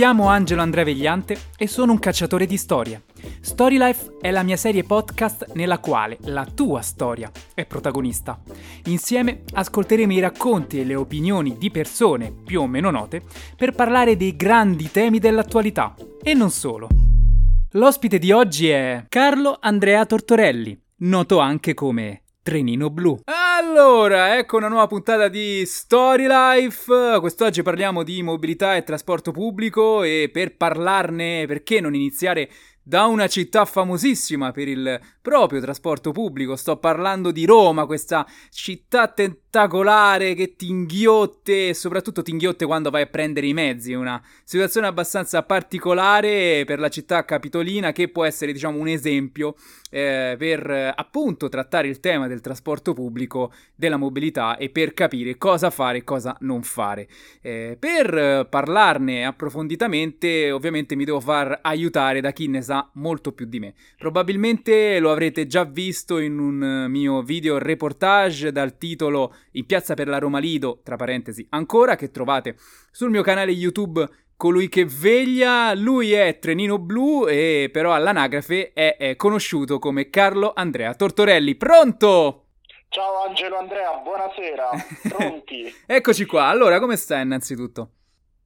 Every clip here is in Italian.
chiamo Angelo Andrea Vegliante e sono un cacciatore di storie. Storylife è la mia serie podcast nella quale la tua storia è protagonista. Insieme ascolteremo i racconti e le opinioni di persone più o meno note per parlare dei grandi temi dell'attualità. E non solo. L'ospite di oggi è Carlo Andrea Tortorelli, noto anche come Trenino Blu. Allora, ecco una nuova puntata di Story Life. Quest'oggi parliamo di mobilità e trasporto pubblico e per parlarne, perché non iniziare da una città famosissima per il proprio trasporto pubblico. Sto parlando di Roma, questa città tentacolare che ti inghiotte soprattutto ti inghiotte quando vai a prendere i mezzi. Una situazione abbastanza particolare per la città capitolina che può essere, diciamo, un esempio eh, per appunto trattare il tema del trasporto pubblico, della mobilità e per capire cosa fare e cosa non fare. Eh, per parlarne approfonditamente, ovviamente mi devo far aiutare da chi ne sa molto più di me. Probabilmente lo avrete già visto in un mio video reportage dal titolo In piazza per la Roma Lido, tra parentesi, ancora, che trovate sul mio canale YouTube colui che veglia, lui è Trenino Blu e però all'anagrafe è, è conosciuto come Carlo Andrea Tortorelli. Pronto? Ciao Angelo Andrea, buonasera. Pronti? Eccoci qua. Allora, come stai innanzitutto?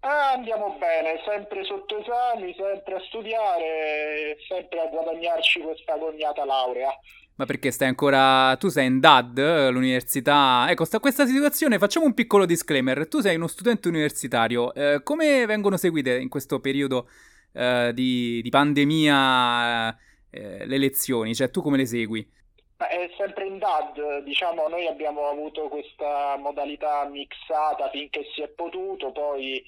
Ah, andiamo bene, sempre sotto esami, sempre a studiare, sempre a guadagnarci questa cognata laurea. Ma perché stai ancora. Tu sei in DAD, l'università. Ecco, sta questa situazione. Facciamo un piccolo disclaimer. Tu sei uno studente universitario. Eh, come vengono seguite in questo periodo eh, di, di, pandemia eh, le lezioni? Cioè, tu come le segui? È sempre in DAD, diciamo, noi abbiamo avuto questa modalità mixata finché si è potuto, poi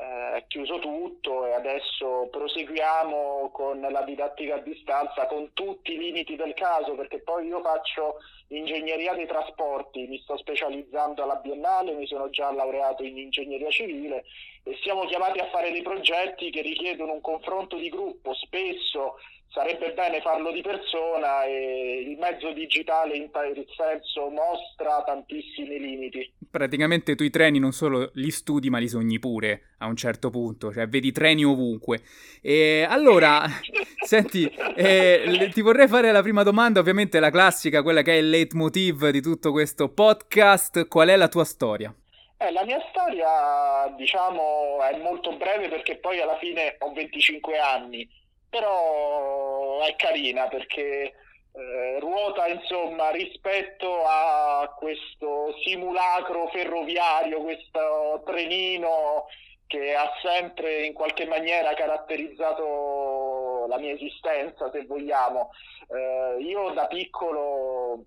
eh, chiuso tutto e adesso proseguiamo con la didattica a distanza con tutti i limiti del caso perché poi io faccio ingegneria dei trasporti, mi sto specializzando alla biennale, mi sono già laureato in ingegneria civile e siamo chiamati a fare dei progetti che richiedono un confronto di gruppo, spesso sarebbe bene farlo di persona e il mezzo digitale in tal senso mostra tantissimi limiti. Praticamente tu i treni non solo li studi ma li sogni pure a un certo punto, cioè vedi treni ovunque. E allora, senti, eh, ti vorrei fare la prima domanda, ovviamente la classica, quella che è il leitmotiv di tutto questo podcast, qual è la tua storia? Eh, la mia storia, diciamo, è molto breve perché poi alla fine ho 25 anni però è carina perché eh, ruota insomma rispetto a questo simulacro ferroviario, questo trenino che ha sempre in qualche maniera caratterizzato la mia esistenza, se vogliamo. Eh, io da piccolo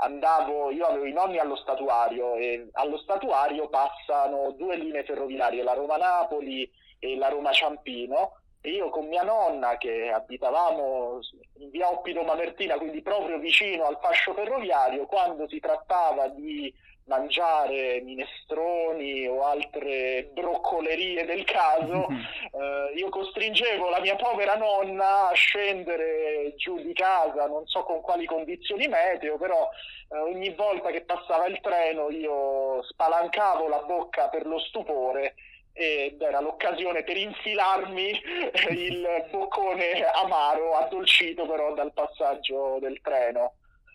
andavo, io avevo i nonni allo statuario e allo statuario passano due linee ferroviarie, la Roma-Napoli e la Roma-Ciampino io con mia nonna che abitavamo in via Oppido Mamertina, quindi proprio vicino al fascio ferroviario, quando si trattava di mangiare minestroni o altre broccolerie del caso, eh, io costringevo la mia povera nonna a scendere giù di casa, non so con quali condizioni meteo, però eh, ogni volta che passava il treno io spalancavo la bocca per lo stupore ed era l'occasione per infilarmi il boccone amaro, addolcito però dal passaggio del treno.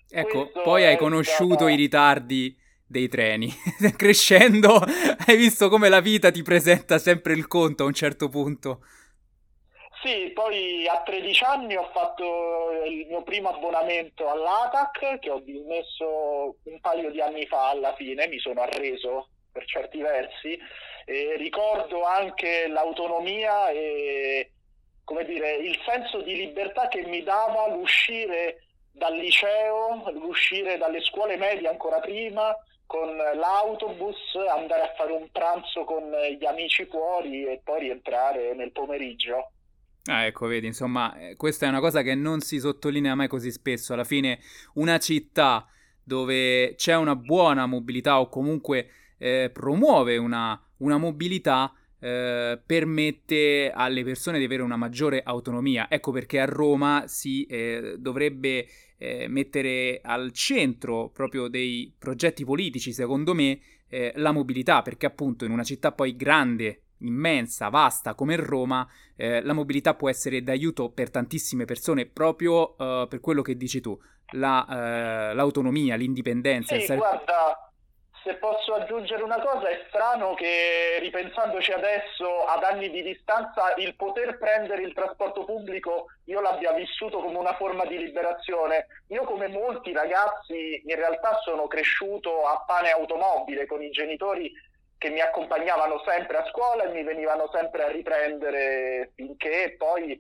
Ecco, Questo poi hai conosciuto stata... i ritardi dei treni. Crescendo hai visto come la vita ti presenta sempre il conto a un certo punto. Sì, poi a 13 anni ho fatto il mio primo abbonamento all'ATAC che ho dismesso un paio di anni fa alla fine, mi sono arreso per certi versi e ricordo anche l'autonomia e come dire, il senso di libertà che mi dava l'uscire dal liceo, l'uscire dalle scuole medie ancora prima, con l'autobus, andare a fare un pranzo con gli amici fuori e poi rientrare nel pomeriggio. Ah, ecco, vedi, insomma, eh, questa è una cosa che non si sottolinea mai così spesso. Alla fine, una città dove c'è una buona mobilità o comunque eh, promuove una, una mobilità eh, permette alle persone di avere una maggiore autonomia. Ecco perché a Roma si eh, dovrebbe eh, mettere al centro proprio dei progetti politici, secondo me, eh, la mobilità, perché appunto in una città poi grande immensa, vasta come Roma, eh, la mobilità può essere d'aiuto per tantissime persone, proprio eh, per quello che dici tu, la, l'autonomia, l'indipendenza. Sì, stare... guarda, se posso aggiungere una cosa, è strano che ripensandoci adesso ad anni di distanza il poter prendere il trasporto pubblico io l'abbia vissuto come una forma di liberazione. Io come molti ragazzi in realtà sono cresciuto a pane automobile con i genitori che mi accompagnavano sempre a scuola e mi venivano sempre a riprendere finché poi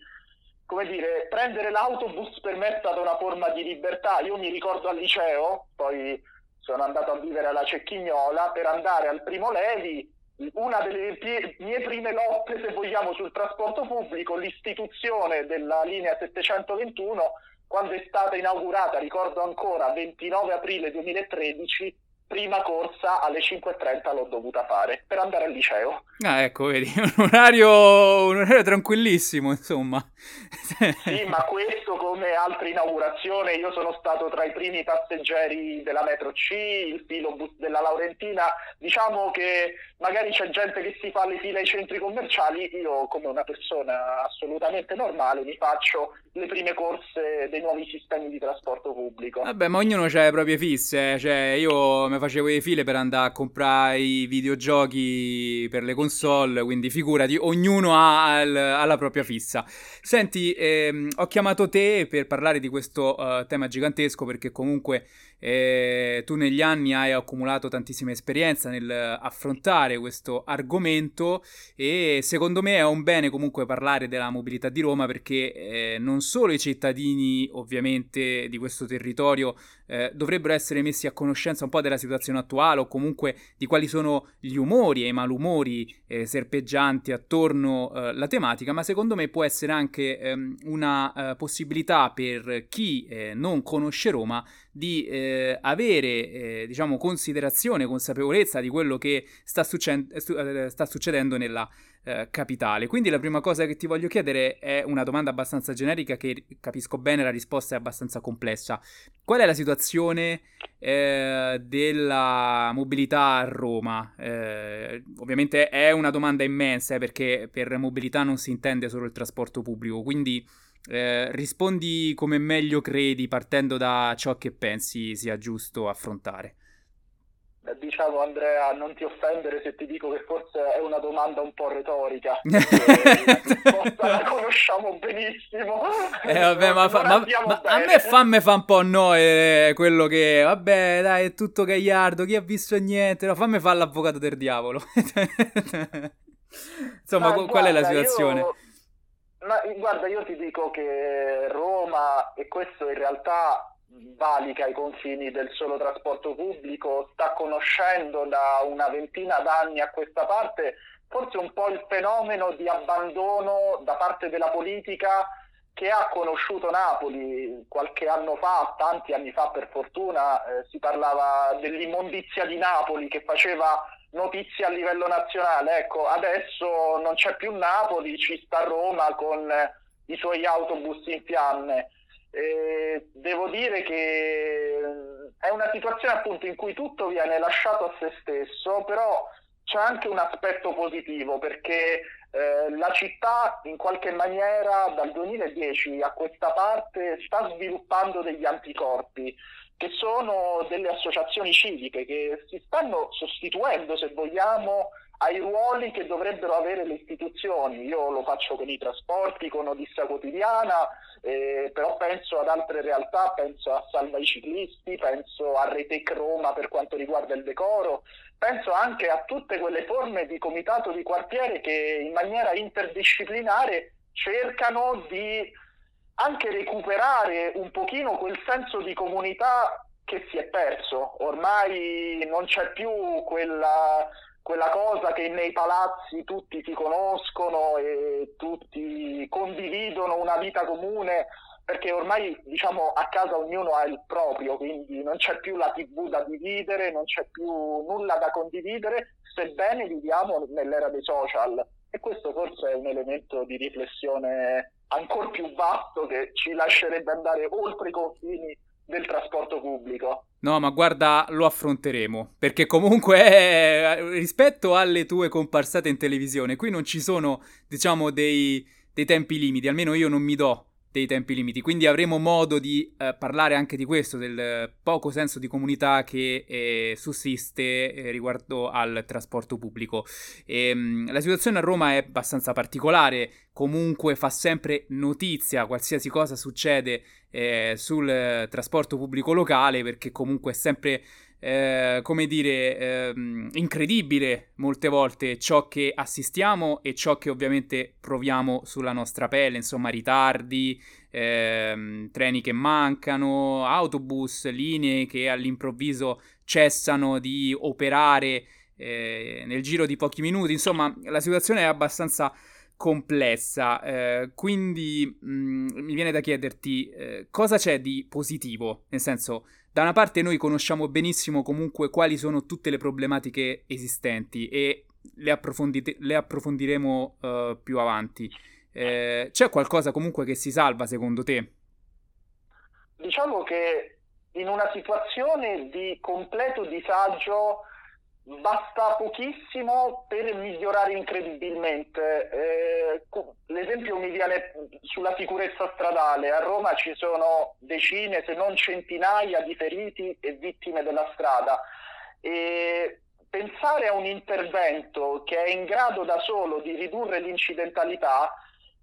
come dire, prendere l'autobus per me è stata una forma di libertà. Io mi ricordo al liceo, poi sono andato a vivere alla Cecchignola per andare al primo Levi, una delle mie prime lotte, se vogliamo, sul trasporto pubblico, l'istituzione della linea 721, quando è stata inaugurata, ricordo ancora, 29 aprile 2013, prima corsa alle 5.30 l'ho dovuta fare per andare al liceo. Ah, ecco, vedi, un orario, un orario tranquillissimo, insomma. sì, ma questo come altre inaugurazioni, io sono stato tra i primi passeggeri della metro C, il filobus della Laurentina, diciamo che magari c'è gente che si fa le file ai centri commerciali, io come una persona assolutamente normale mi faccio le prime corse dei nuovi sistemi di trasporto pubblico. Vabbè, ma ognuno ha le proprie fisse, cioè io mi facevo le file per andare a comprare i videogiochi per le console, quindi figurati, ognuno ha, il, ha la propria fissa. Senti, ehm, ho chiamato te per parlare di questo uh, tema gigantesco perché comunque eh, tu negli anni hai accumulato tantissima esperienza nel affrontare questo argomento e secondo me è un bene comunque parlare della mobilità di Roma perché eh, non solo i cittadini ovviamente di questo territorio eh, dovrebbero essere messi a conoscenza un po' della situazione attuale o comunque di quali sono gli umori e i malumori eh, serpeggianti attorno alla eh, tematica, ma secondo me può essere anche ehm, una eh, possibilità per chi non conosce Roma di eh, avere eh, diciamo considerazione, consapevolezza di quello che sta, succe- eh, sta succedendo nella eh, capitale. Quindi la prima cosa che ti voglio chiedere è una domanda abbastanza generica che capisco bene, la risposta è abbastanza complessa. Qual è la situazione eh, della mobilità a Roma? Eh, ovviamente è una domanda immensa perché per mobilità non si intende solo il trasporto pubblico, quindi eh, rispondi come meglio credi, partendo da ciò che pensi sia giusto affrontare. Diciamo Andrea, non ti offendere se ti dico che forse è una domanda un po' retorica. la conosciamo benissimo. Eh, vabbè, ma, fa, ma, ma a me fammi fa un po' noie quello che, vabbè, dai, è tutto gagliardo, chi ha visto niente, no, fammi fare l'avvocato del diavolo. Insomma, ma, qual guarda, è la situazione? Io ma guarda, io ti dico che Roma, e questo in realtà valica i confini del solo trasporto pubblico, sta conoscendo da una ventina d'anni a questa parte forse un po' il fenomeno di abbandono da parte della politica che ha conosciuto Napoli qualche anno fa, tanti anni fa per fortuna, eh, si parlava dell'immondizia di Napoli che faceva notizie a livello nazionale. Ecco, adesso non c'è più Napoli, ci sta Roma con i suoi autobus in fiamme. E devo dire che è una situazione appunto in cui tutto viene lasciato a se stesso, però c'è anche un aspetto positivo perché eh, la città in qualche maniera dal 2010 a questa parte sta sviluppando degli anticorpi che sono delle associazioni civiche che si stanno sostituendo, se vogliamo, ai ruoli che dovrebbero avere le istituzioni. Io lo faccio con i trasporti, con Odissa Quotidiana, eh, però penso ad altre realtà, penso a Salva i Ciclisti, penso a Retec Roma per quanto riguarda il decoro, penso anche a tutte quelle forme di comitato di quartiere che in maniera interdisciplinare cercano di anche recuperare un pochino quel senso di comunità che si è perso. Ormai non c'è più quella, quella cosa che nei palazzi tutti si conoscono e tutti condividono una vita comune perché ormai diciamo a casa ognuno ha il proprio, quindi non c'è più la tv da dividere, non c'è più nulla da condividere, sebbene viviamo nell'era dei social. E questo forse è un elemento di riflessione ancora più vasto che ci lascerebbe andare oltre i confini del trasporto pubblico. No, ma guarda, lo affronteremo, perché comunque eh, rispetto alle tue comparsate in televisione, qui non ci sono, diciamo, dei, dei tempi limiti, almeno io non mi do dei tempi limiti. Quindi avremo modo di eh, parlare anche di questo, del poco senso di comunità che eh, sussiste eh, riguardo al trasporto pubblico. E, ehm, la situazione a Roma è abbastanza particolare, comunque fa sempre notizia qualsiasi cosa succede eh, sul trasporto pubblico locale, perché comunque è sempre eh, come dire, eh, incredibile molte volte ciò che assistiamo e ciò che ovviamente proviamo sulla nostra pelle, insomma ritardi, eh, treni che mancano, autobus, linee che all'improvviso cessano di operare eh, nel giro di pochi minuti, insomma la situazione è abbastanza complessa, eh, quindi mh, mm, mi viene da chiederti eh, cosa c'è di positivo, nel senso da una parte noi conosciamo benissimo comunque quali sono tutte le problematiche esistenti e le, approfondite- le approfondiremo uh, più avanti. Eh, c'è qualcosa comunque che si salva secondo te? Diciamo che in una situazione di completo disagio basta pochissimo per migliorare incredibilmente. Eh, l'esempio mi viene sulla sicurezza stradale. A Roma ci sono decine, se non centinaia di feriti e vittime della strada. E pensare a un intervento che è in grado da solo di ridurre l'incidentalità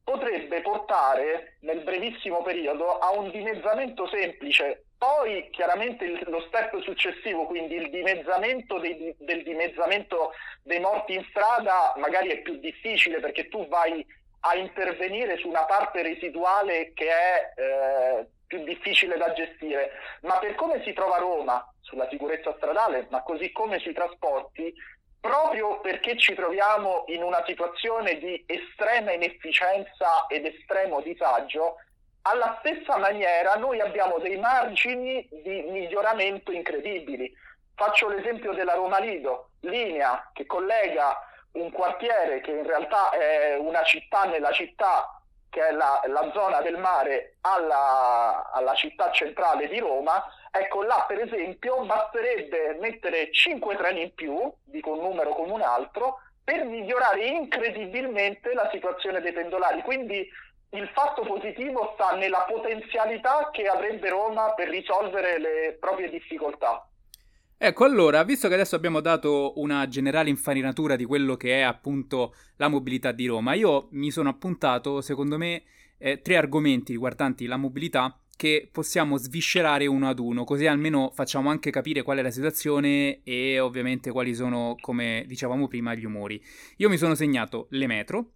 potrebbe portare nel brevissimo periodo a un dimezzamento semplice poi chiaramente il, lo step successivo, quindi il dimezzamento dei, del dimezzamento dei morti in strada, magari è più difficile perché tu vai a intervenire su una parte residuale che è eh, più difficile da gestire. Ma per come si trova Roma sulla sicurezza stradale, ma così come sui trasporti, proprio perché ci troviamo in una situazione di estrema inefficienza ed estremo disagio, alla stessa maniera noi abbiamo dei margini di miglioramento incredibili. Faccio l'esempio della Roma Lido, linea che collega un quartiere che in realtà è una città nella città, che è la, la zona del mare, alla, alla città centrale di Roma. Ecco, là per esempio basterebbe mettere 5 treni in più, dico un numero come un altro, per migliorare incredibilmente la situazione dei pendolari. Quindi il fatto positivo sta nella potenzialità che avrebbe Roma per risolvere le proprie difficoltà. Ecco, allora, visto che adesso abbiamo dato una generale infarinatura di quello che è appunto la mobilità di Roma, io mi sono appuntato, secondo me, eh, tre argomenti riguardanti la mobilità che possiamo sviscerare uno ad uno, così almeno facciamo anche capire qual è la situazione e ovviamente quali sono, come dicevamo prima, gli umori. Io mi sono segnato le metro,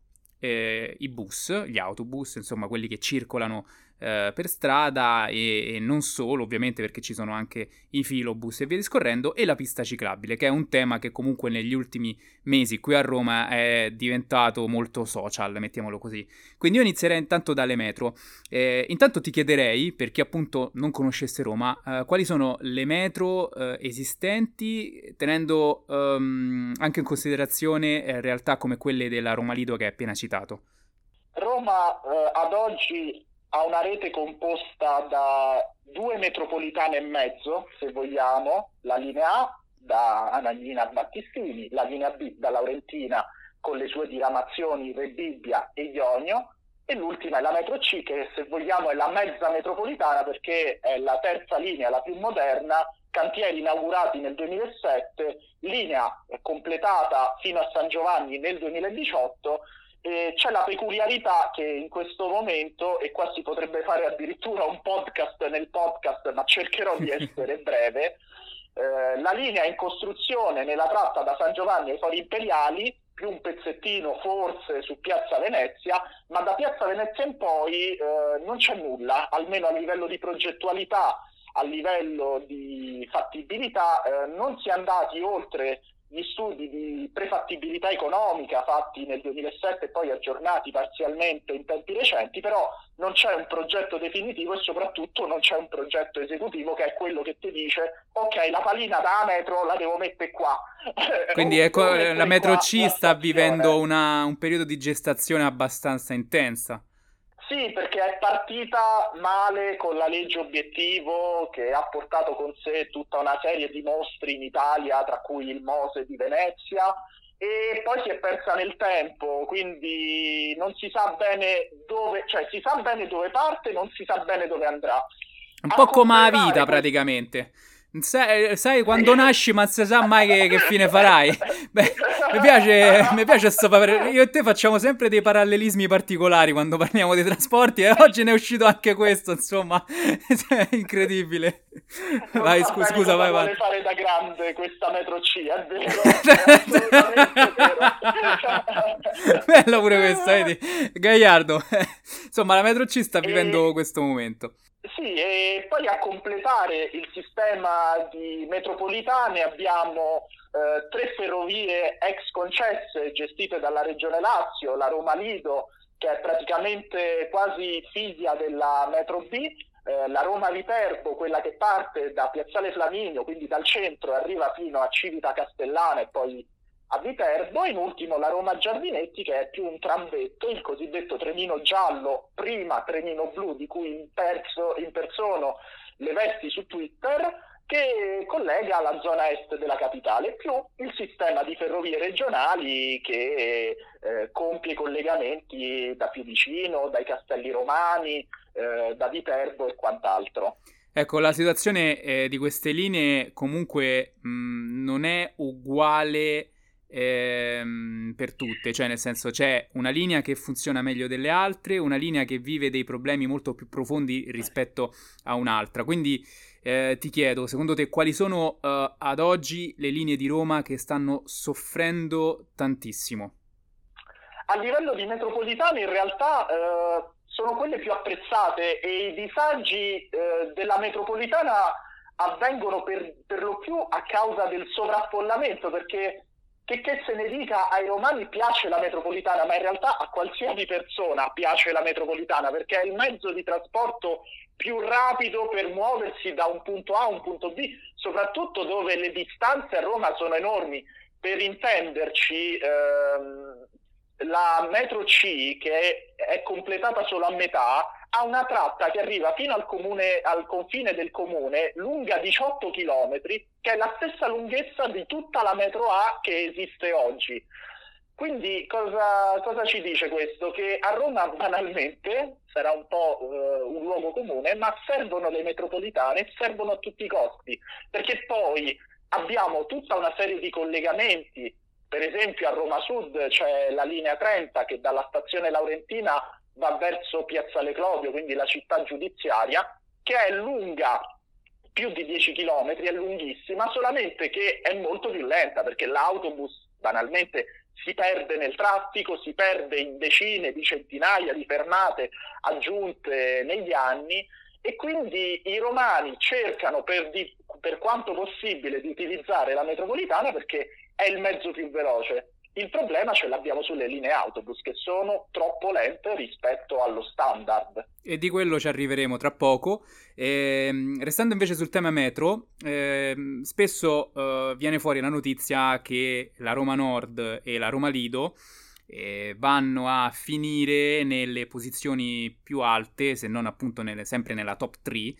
eh, i bus, gli autobus, insomma quelli che circolano eh, per strada e, e, non solo, ovviamente perché ci sono anche i filobus e via discorrendo, e la pista ciclabile, che è un tema che comunque negli ultimi mesi qui a Roma è diventato molto social, mettiamolo così. Quindi io inizierei intanto dalle metro. Eh, intanto ti chiederei, per chi appunto non conoscesse Roma, eh, quali sono le metro eh, esistenti, tenendo um, anche in considerazione eh, realtà come quelle della Roma Lido che hai appena citato. Roma eh, ad oggi ha una rete composta da due metropolitane e mezzo, se vogliamo, la linea A da Anagnina Battistini, la linea B da Laurentina con le sue diramazioni Rebibbia e Ionio e l'ultima è la metro C che se vogliamo è la mezza metropolitana perché è la terza linea, la più moderna, cantieri inaugurati nel 2007, linea completata fino a San Giovanni nel 2018 eh, c'è la peculiarità che in questo momento, e qua si potrebbe fare addirittura un podcast nel podcast, ma cercherò di essere breve, eh, la linea in costruzione nella tratta da San Giovanni ai Fori Imperiali, più un pezzettino forse su Piazza Venezia, ma da Piazza Venezia in poi eh, non c'è nulla, almeno a livello di progettualità, a livello di fattibilità, eh, non si è andati oltre gli studi di prefattibilità economica fatti nel 2007 e poi aggiornati parzialmente in tempi recenti, però non c'è un progetto definitivo e soprattutto non c'è un progetto esecutivo che è quello che ti dice ok la palina da metro la devo mettere qua. Quindi ecco, la metro C sta vivendo una, un periodo di gestazione abbastanza intensa. Sì, perché è partita male con la legge obiettivo che ha portato con sé tutta una serie di mostri in Italia, tra cui il Mose di Venezia, e poi si è persa nel tempo, quindi non si sa bene dove, cioè si sa bene dove parte, non si sa bene dove andrà. Un po' come la vita praticamente. Sai, sai, quando nasci ma non si sa mai che, che fine farai. Beh, mi piace, mi piace sto par- Io e te facciamo sempre dei parallelismi particolari quando parliamo dei trasporti e oggi ne è uscito anche questo, insomma, è incredibile. vai, scu- scusa, vai, vai. fare da grande questa metro C, è vero. è Bello pure questa, vedi? Gaiardo. Insomma, la metro C sta vivendo e... questo momento. Sì, e poi a completare il sistema di metropolitane abbiamo eh, tre ferrovie ex concesse gestite dalla Regione Lazio, la Roma Lido, che è praticamente quasi figlia della Metro B, eh, la Roma Viterbo, quella che parte da Piazzale Flaminio, quindi dal centro, arriva fino a Civita Castellana e poi a Viterbo, in ultimo la Roma Giardinetti che è più un trambetto, il cosiddetto trenino giallo, prima trenino blu di cui imperso, impersono le vesti su Twitter, che collega la zona est della capitale, più il sistema di ferrovie regionali che eh, compie collegamenti da Fiumicino, dai Castelli Romani, eh, da Viterbo e quant'altro. Ecco, la situazione eh, di queste linee comunque mh, non è uguale ehm, per tutte, cioè nel senso c'è una linea che funziona meglio delle altre, una linea che vive dei problemi molto più profondi rispetto a un'altra. Quindi eh, ti chiedo, secondo te quali sono uh, ad oggi le linee di Roma che stanno soffrendo tantissimo? A livello di metropolitane in realtà eh, sono quelle più apprezzate e i disagi eh, della metropolitana avvengono per, per, lo più a causa del sovraffollamento perché che, che se ne dica ai romani piace la metropolitana, ma in realtà a qualsiasi persona piace la metropolitana perché è il mezzo di trasporto più rapido per muoversi da un punto A a un punto B, soprattutto dove le distanze a Roma sono enormi. Per intenderci, ehm, la metro C, che è, completata solo a metà, ha una tratta che arriva fino al, comune, al confine del comune, lunga 18 km, che è la stessa lunghezza di tutta la metro A che esiste oggi. Quindi cosa, cosa ci dice questo? Che a Roma banalmente, sarà un po' uh, un luogo comune, ma servono le metropolitane, servono a tutti i costi, perché poi abbiamo tutta una serie di collegamenti, per esempio a Roma Sud c'è la linea 30 che dalla stazione Laurentina va verso Piazzale Clodio, quindi la città giudiziaria, che è lunga più di 10 km, è lunghissima, solamente che è molto più lenta perché l'autobus banalmente si perde nel traffico, si perde in decine di centinaia di fermate aggiunte negli anni e quindi i romani cercano per, di, per quanto possibile di utilizzare la metropolitana perché è il mezzo più veloce. Il problema ce l'abbiamo sulle linee autobus che sono troppo lente rispetto allo standard. E di quello ci arriveremo tra poco. E, ehm, restando invece sul tema metro, eh, spesso eh, viene fuori la notizia che la Roma Nord e la Roma Lido eh, vanno a finire nelle posizioni più alte, se non appunto nelle, sempre nella top 3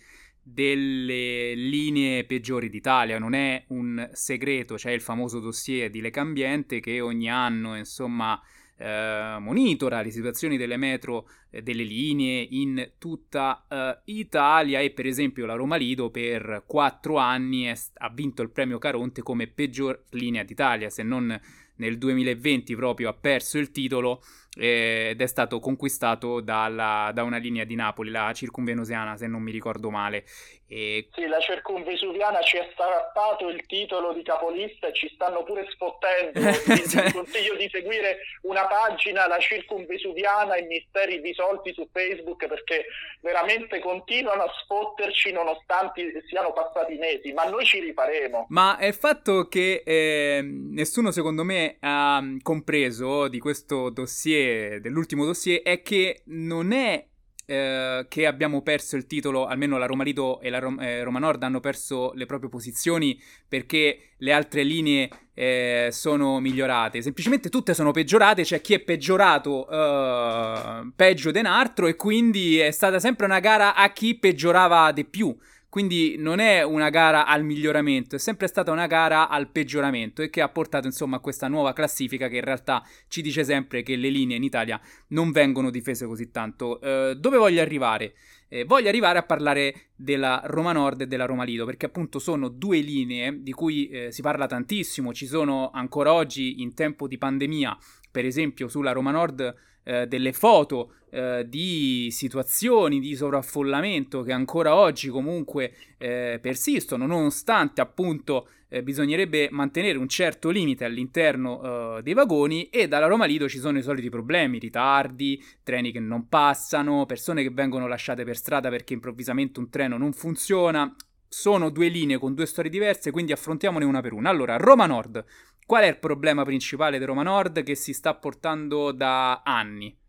delle linee peggiori d'Italia, non è un segreto, c'è il famoso dossier di Lecambiente che ogni anno, insomma, eh, monitora le situazioni delle metro, eh, delle linee in tutta eh, Italia. E per esempio la Roma Lido per quattro anni è, ha vinto il premio Caronte come peggior linea d'Italia, se non nel 2020 proprio ha perso il titolo ed è stato conquistato dalla, da una linea di Napoli, la circunvenusiana se non mi ricordo male. E... Sì, la circunvesuviana ci è strappato il titolo di capolista e ci stanno pure sfottendo. cioè... Consiglio di seguire una pagina, la circunvesuviana e misteri risolti su Facebook perché veramente continuano a sfotterci nonostante siano passati mesi, ma noi ci rifaremo. Ma è il fatto che eh, nessuno secondo me ha compreso di questo dossier, dell'ultimo dossier, è che non è eh, che abbiamo perso il titolo, almeno la Roma Lido e la Rom- eh, Roma Nord hanno perso le proprie posizioni perché le altre linee eh, sono migliorate. Semplicemente tutte sono peggiorate, c'è chi è peggiorato eh, peggio di un altro e quindi è stata sempre una gara a chi peggiorava di più. Quindi non è una gara al miglioramento, è sempre stata una gara al peggioramento e che ha portato insomma a questa nuova classifica che in realtà ci dice sempre che le linee in Italia non vengono difese così tanto. Eh, dove voglio arrivare? Eh, voglio arrivare a parlare della Roma Nord e della Roma Lido perché appunto sono due linee di cui eh, si parla tantissimo, ci sono ancora oggi in tempo di pandemia, per esempio sulla Roma Nord eh, delle foto eh, di situazioni di sovraffollamento che ancora oggi comunque eh, persistono, nonostante appunto eh, bisognerebbe mantenere un certo limite all'interno eh, dei vagoni e dalla Roma Lido ci sono i soliti problemi, ritardi, treni che non passano, persone che vengono lasciate per strada perché improvvisamente un treno non funziona. Sono due linee con due storie diverse, quindi affrontiamone una per una. Allora, Roma Nord. Qual è il problema principale di Roma Nord che si sta portando da anni?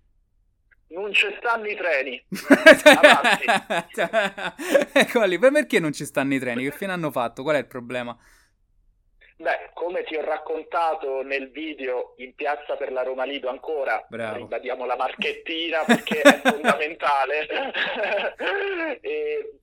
non ci stanno i treni. ecco lì, perché non ci stanno i treni? Che fine hanno fatto? Qual è il problema? Beh, come ti ho raccontato nel video in piazza per la Roma Lido ancora, Bravo. ribadiamo la marchettina perché è fondamentale.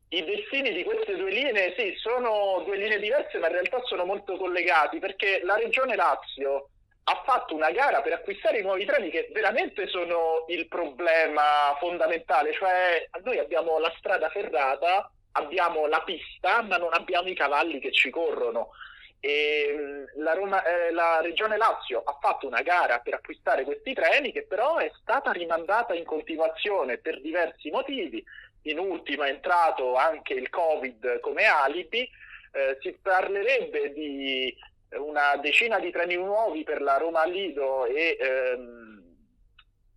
I destini di queste due linee, sì, sono due linee diverse, ma in realtà sono molto collegati perché la regione Lazio ha fatto una gara per acquistare i nuovi treni che veramente sono il problema fondamentale, cioè noi abbiamo la strada ferrata, abbiamo la pista, ma non abbiamo i cavalli che ci corrono. E la, Roma, eh, la, regione Lazio ha fatto una gara per acquistare questi treni che però è stata rimandata in continuazione per diversi motivi. In ultimo è entrato anche il Covid come alibi. Eh, si parlerebbe di una decina di treni nuovi per la Roma Lido e ehm,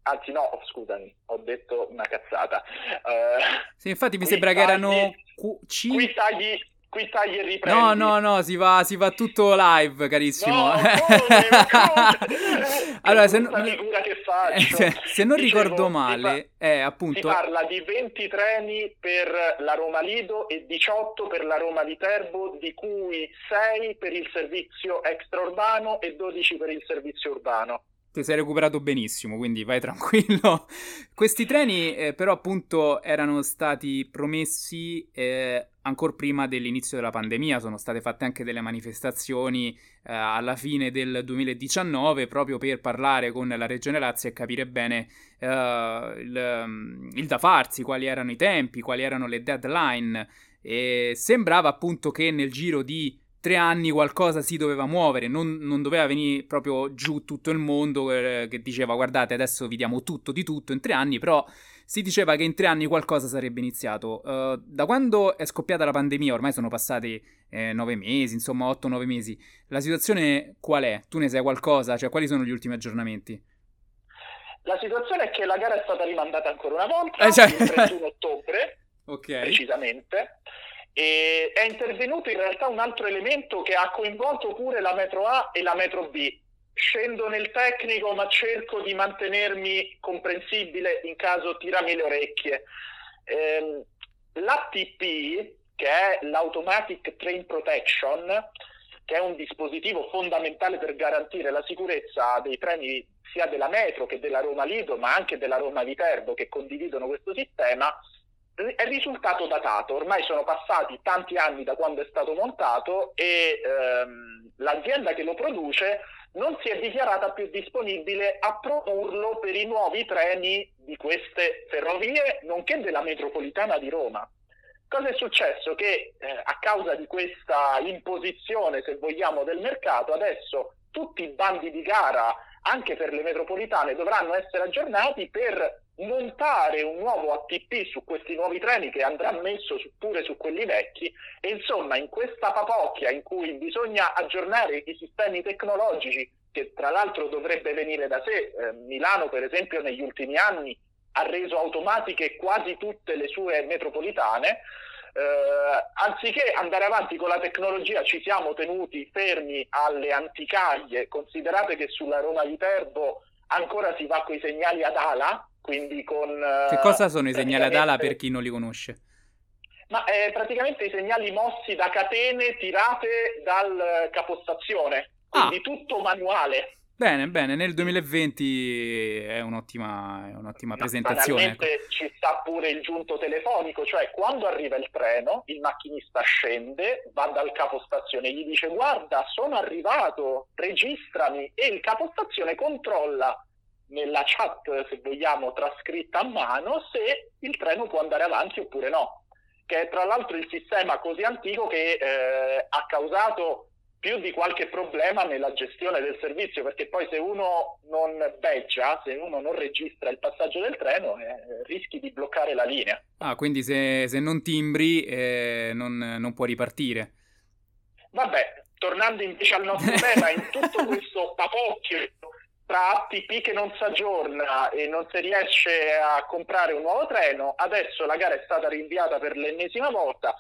anzi no, scusami, ho detto una cazzata. Uh, sì, infatti mi sembra tagli, che erano Q5. Qui tagli, qui tagli e riprendi. No, no, no, si va, si va tutto live, carissimo. No, come, come? allora, se, no, se, se, non Dicevo, ricordo male, è eh, appunto... Si parla di 20 treni per la Roma Lido e 18 per la Roma Viterbo, di cui 6 per il servizio extraurbano e 12 per il servizio urbano ti sei recuperato benissimo, quindi vai tranquillo. Questi treni eh, però appunto erano stati promessi eh, ancora prima dell'inizio della pandemia, sono state fatte anche delle manifestazioni eh, alla fine del 2019 proprio per parlare con la Regione Lazio e capire bene eh, il, mm, il da farsi, quali erano i tempi, quali erano le deadline. E sembrava appunto che nel giro di tre anni qualcosa si doveva muovere, non, non doveva venire proprio giù tutto il mondo eh, che diceva guardate adesso vi diamo tutto di tutto in tre anni, però si diceva che in tre anni qualcosa sarebbe iniziato. Uh, da quando è scoppiata la pandemia, ormai sono passati eh, nove mesi, insomma otto-nove mesi, la situazione qual è? Tu ne sai qualcosa? Cioè quali sono gli ultimi aggiornamenti? La situazione è che la gara è stata rimandata ancora una volta, eh, cioè... il 31 ottobre, okay. precisamente. E è intervenuto in realtà un altro elemento che ha coinvolto pure la metro A e la metro B. Scendo nel tecnico, ma cerco di mantenermi comprensibile in caso tirami le orecchie. Eh, L'ATP, che è l'Automatic Train Protection, che è un dispositivo fondamentale per garantire la sicurezza dei treni sia della metro che della Roma Lido, ma anche della Roma Viterbo, che condividono questo sistema, è risultato datato, ormai sono passati tanti anni da quando è stato montato e ehm, l'azienda che lo produce non si è dichiarata più disponibile a produrlo per i nuovi treni di queste ferrovie, nonché della metropolitana di Roma. Cosa è successo? Che eh, a causa di questa imposizione, se vogliamo, del mercato, adesso tutti i bandi di gara, anche per le metropolitane, dovranno essere aggiornati per montare un nuovo ATP su questi nuovi treni che andrà messo su, pure su quelli vecchi. E insomma in questa papocchia in cui bisogna aggiornare i sistemi tecnologici che tra l'altro dovrebbe venire da sé, eh, Milano per esempio negli ultimi anni ha reso automatiche quasi tutte le sue metropolitane, eh, anziché andare avanti con la tecnologia ci siamo tenuti fermi alle anticaglie, considerate che sulla Roma Viterbo ancora si va con i segnali ad ala, quindi con... Che cosa sono i segnali ad ala per chi non li conosce? Ma è praticamente i segnali mossi da catene tirate dal capostazione, quindi ah. tutto manuale. Bene, bene, nel 2020 è un'ottima, è un'ottima presentazione. Ecco. ci sta pure il giunto telefonico, cioè quando arriva il treno, il macchinista scende, va dal capostazione, gli dice guarda sono arrivato, registrami e il capostazione controlla nella chat, se vogliamo, trascritta a mano se il treno può andare avanti oppure no, che è tra l'altro il sistema così antico che eh, ha causato più di qualche problema nella gestione del servizio, perché poi se uno non beggia, se uno non registra il passaggio del treno, eh, rischi di bloccare la linea. Ah, quindi se, se non timbri eh, non, non può ripartire. Vabbè, tornando invece al nostro tema, in tutto questo papocchio tra ATP che non si aggiorna e non si riesce a comprare un nuovo treno, adesso la gara è stata rinviata per l'ennesima volta,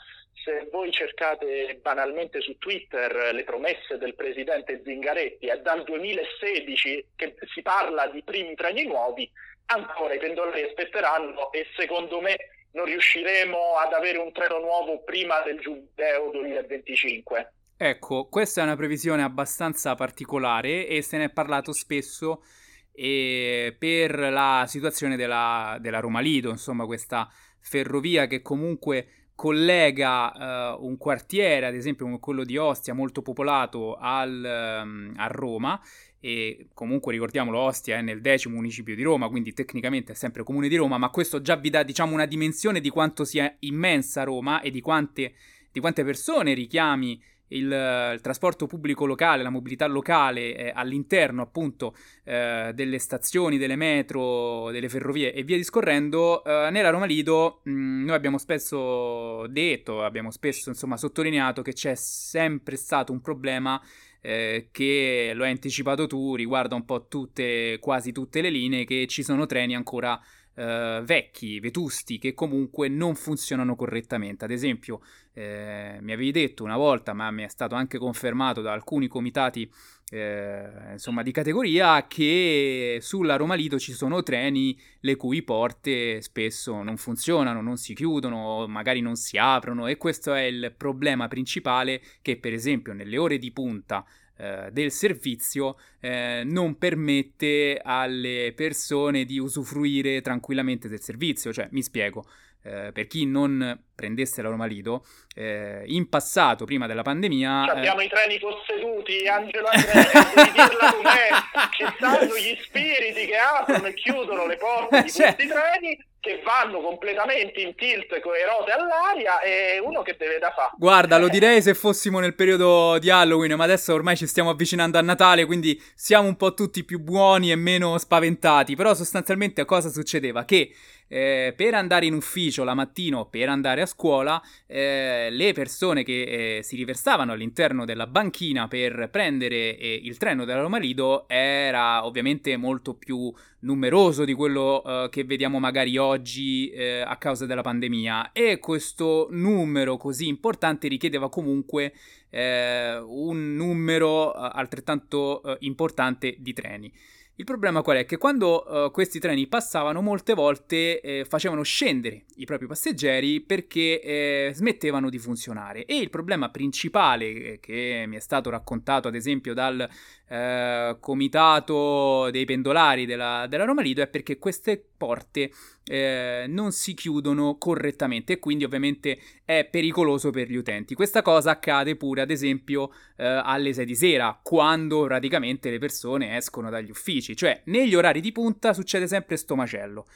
se voi cercate banalmente su Twitter le promesse del presidente Zingaretti, è dal 2016 che si parla di primi treni nuovi, ancora i pendolari aspetteranno e secondo me non riusciremo ad avere un treno nuovo prima del giubileo 2025. Ecco, questa è una previsione abbastanza particolare e se ne è parlato spesso e per la situazione della, della Roma Lido, insomma questa ferrovia che comunque collega uh, un quartiere, ad esempio quello di Ostia, molto popolato, al, um, a Roma. E comunque ricordiamolo, Ostia è nel decimo municipio di Roma, quindi tecnicamente è sempre comune di Roma, ma questo già vi dà diciamo una dimensione di quanto sia immensa Roma e di quante, di quante persone richiami il, il, trasporto pubblico locale, la mobilità locale eh, all'interno appunto eh, delle stazioni, delle metro, delle ferrovie e via discorrendo, eh, nella Roma Lido mh, mm, noi abbiamo spesso detto, abbiamo spesso insomma sottolineato che c'è sempre stato un problema eh, che lo hai anticipato tu, riguarda un po' tutte, quasi tutte le linee, che ci sono treni ancora eh, vecchi, vetusti, che comunque non funzionano correttamente. Ad esempio, eh, mi avevi detto una volta, ma mi è stato anche confermato da alcuni comitati eh, insomma, di categoria, che sulla Roma Lido ci sono treni le cui porte spesso non funzionano, non si chiudono, magari non si aprono e questo è il problema principale che per esempio nelle ore di punta eh, del servizio eh, non permette alle persone di usufruire tranquillamente del servizio. Cioè, mi spiego, eh, per chi non prendesse la Roma Lido, eh, in passato, prima della pandemia... Cioè abbiamo i treni posseduti, Angelo Andrea, devi dirla com'è, ci stanno gli spiriti che aprono e chiudono le porte di cioè... questi treni che vanno completamente in tilt con le rote all'aria e uno che deve da fare. Guarda, lo direi se fossimo nel periodo di Halloween, ma adesso ormai ci stiamo avvicinando a Natale, quindi siamo un po' tutti più buoni e meno spaventati. Però sostanzialmente cosa succedeva? Che eh, per andare in ufficio la mattina o per andare a scuola, eh, le persone che eh, si riversavano all'interno della banchina per prendere eh, il treno della Roma Lido era ovviamente molto più numeroso di quello eh, che vediamo magari oggi eh, a causa della pandemia e questo numero così importante richiedeva comunque un numero altrettanto importante di treni. Il problema qual è? Che quando uh, questi treni passavano molte volte eh, facevano scendere i propri passeggeri perché eh, smettevano di funzionare e il problema principale eh, che mi è stato raccontato ad esempio dal eh, comitato dei pendolari della, della Roma Lido è perché queste porte eh, non si chiudono correttamente e quindi ovviamente è pericoloso per gli utenti. Questa cosa accade pure ad esempio eh, alle 6 di sera quando praticamente le persone escono dagli uffici, cioè negli orari di punta succede sempre sto macello.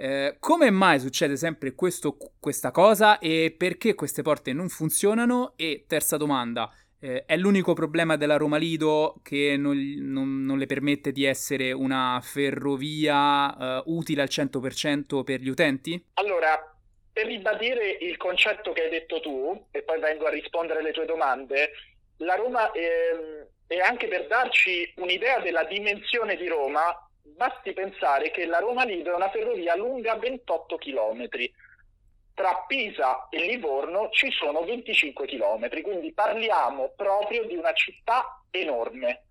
Eh, come mai succede sempre questo, questa cosa e perché queste porte non funzionano? E terza domanda, eh, è l'unico problema della Roma Lido che non, non, non le permette di essere una ferrovia eh, utile al 100% per gli utenti? Allora, per ribadire il concetto che hai detto tu, e poi vengo a rispondere alle tue domande, la Roma, eh, e anche per darci un'idea della dimensione di Roma, basti pensare che la Roma Lido è una ferrovia lunga 28 chilometri tra Pisa e Livorno ci sono 25 km, quindi parliamo proprio di una città enorme.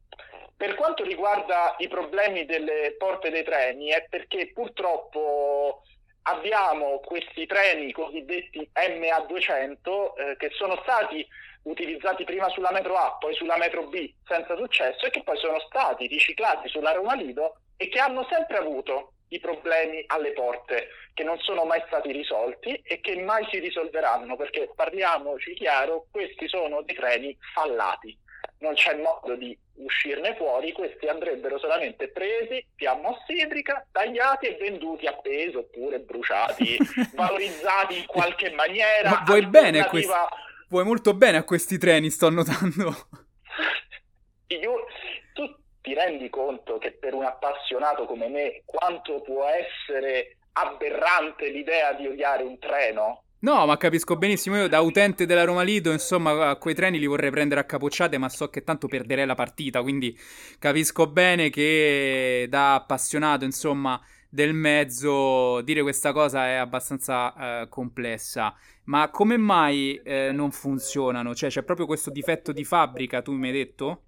Per quanto riguarda i problemi delle porte dei treni è perché purtroppo abbiamo questi treni cosiddetti MA200 eh, che sono stati utilizzati prima sulla metro A, poi sulla metro B senza successo e che poi sono stati riciclati sulla Roma Lido e che hanno sempre avuto i problemi alle porte che non sono mai stati risolti e che mai si risolveranno perché parliamoci chiaro, questi sono dei treni fallati, non c'è modo di uscirne fuori, questi andrebbero solamente presi, fiamma ossidrica, tagliati e venduti a peso oppure bruciati, valorizzati in qualche maniera. Ma vuoi bene questi Vuoi molto bene a questi treni, sto notando. Io, ti rendi conto che per un appassionato come me quanto può essere aberrante l'idea di odiare un treno? No, ma capisco benissimo. Io da utente della Roma Lido, insomma, quei treni li vorrei prendere a capocciate, ma so che tanto perderei la partita. Quindi capisco bene che da appassionato, insomma, del mezzo, dire questa cosa è abbastanza eh, complessa. Ma come mai eh, non funzionano? Cioè, c'è proprio questo difetto di fabbrica, tu mi hai detto?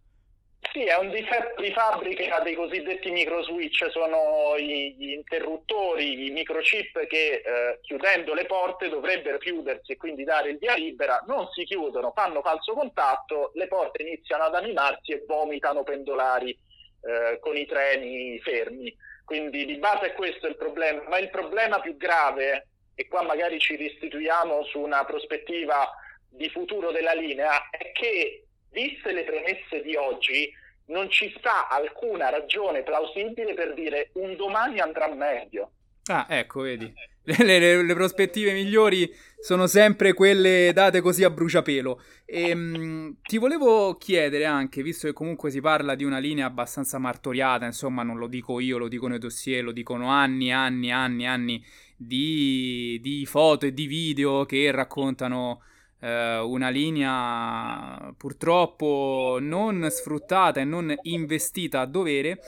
Sì, è un difetto di fabbrica dei cosiddetti microswitch, sono gli interruttori, i microchip che eh, chiudendo le porte dovrebbero chiudersi e quindi dare il via libera, non si chiudono, fanno falso contatto, le porte iniziano ad animarsi e vomitano pendolari eh, con i treni fermi. Quindi di base è questo il problema, ma il problema più grave, e qua magari ci restituiamo su una prospettiva di futuro della linea, è che viste le premesse di oggi non ci sta alcuna ragione plausibile per dire un domani andrà meglio. Ah, ecco, vedi. Le, le, le, prospettive migliori sono sempre quelle date così a bruciapelo. E, ehm, mh, ti volevo chiedere anche, visto che comunque si parla di una linea abbastanza martoriata, insomma, non lo dico io, lo dicono i dossier, lo dicono anni, anni, anni, anni di, di foto e di video che raccontano eh, una linea purtroppo non sfruttata e non investita a dovere.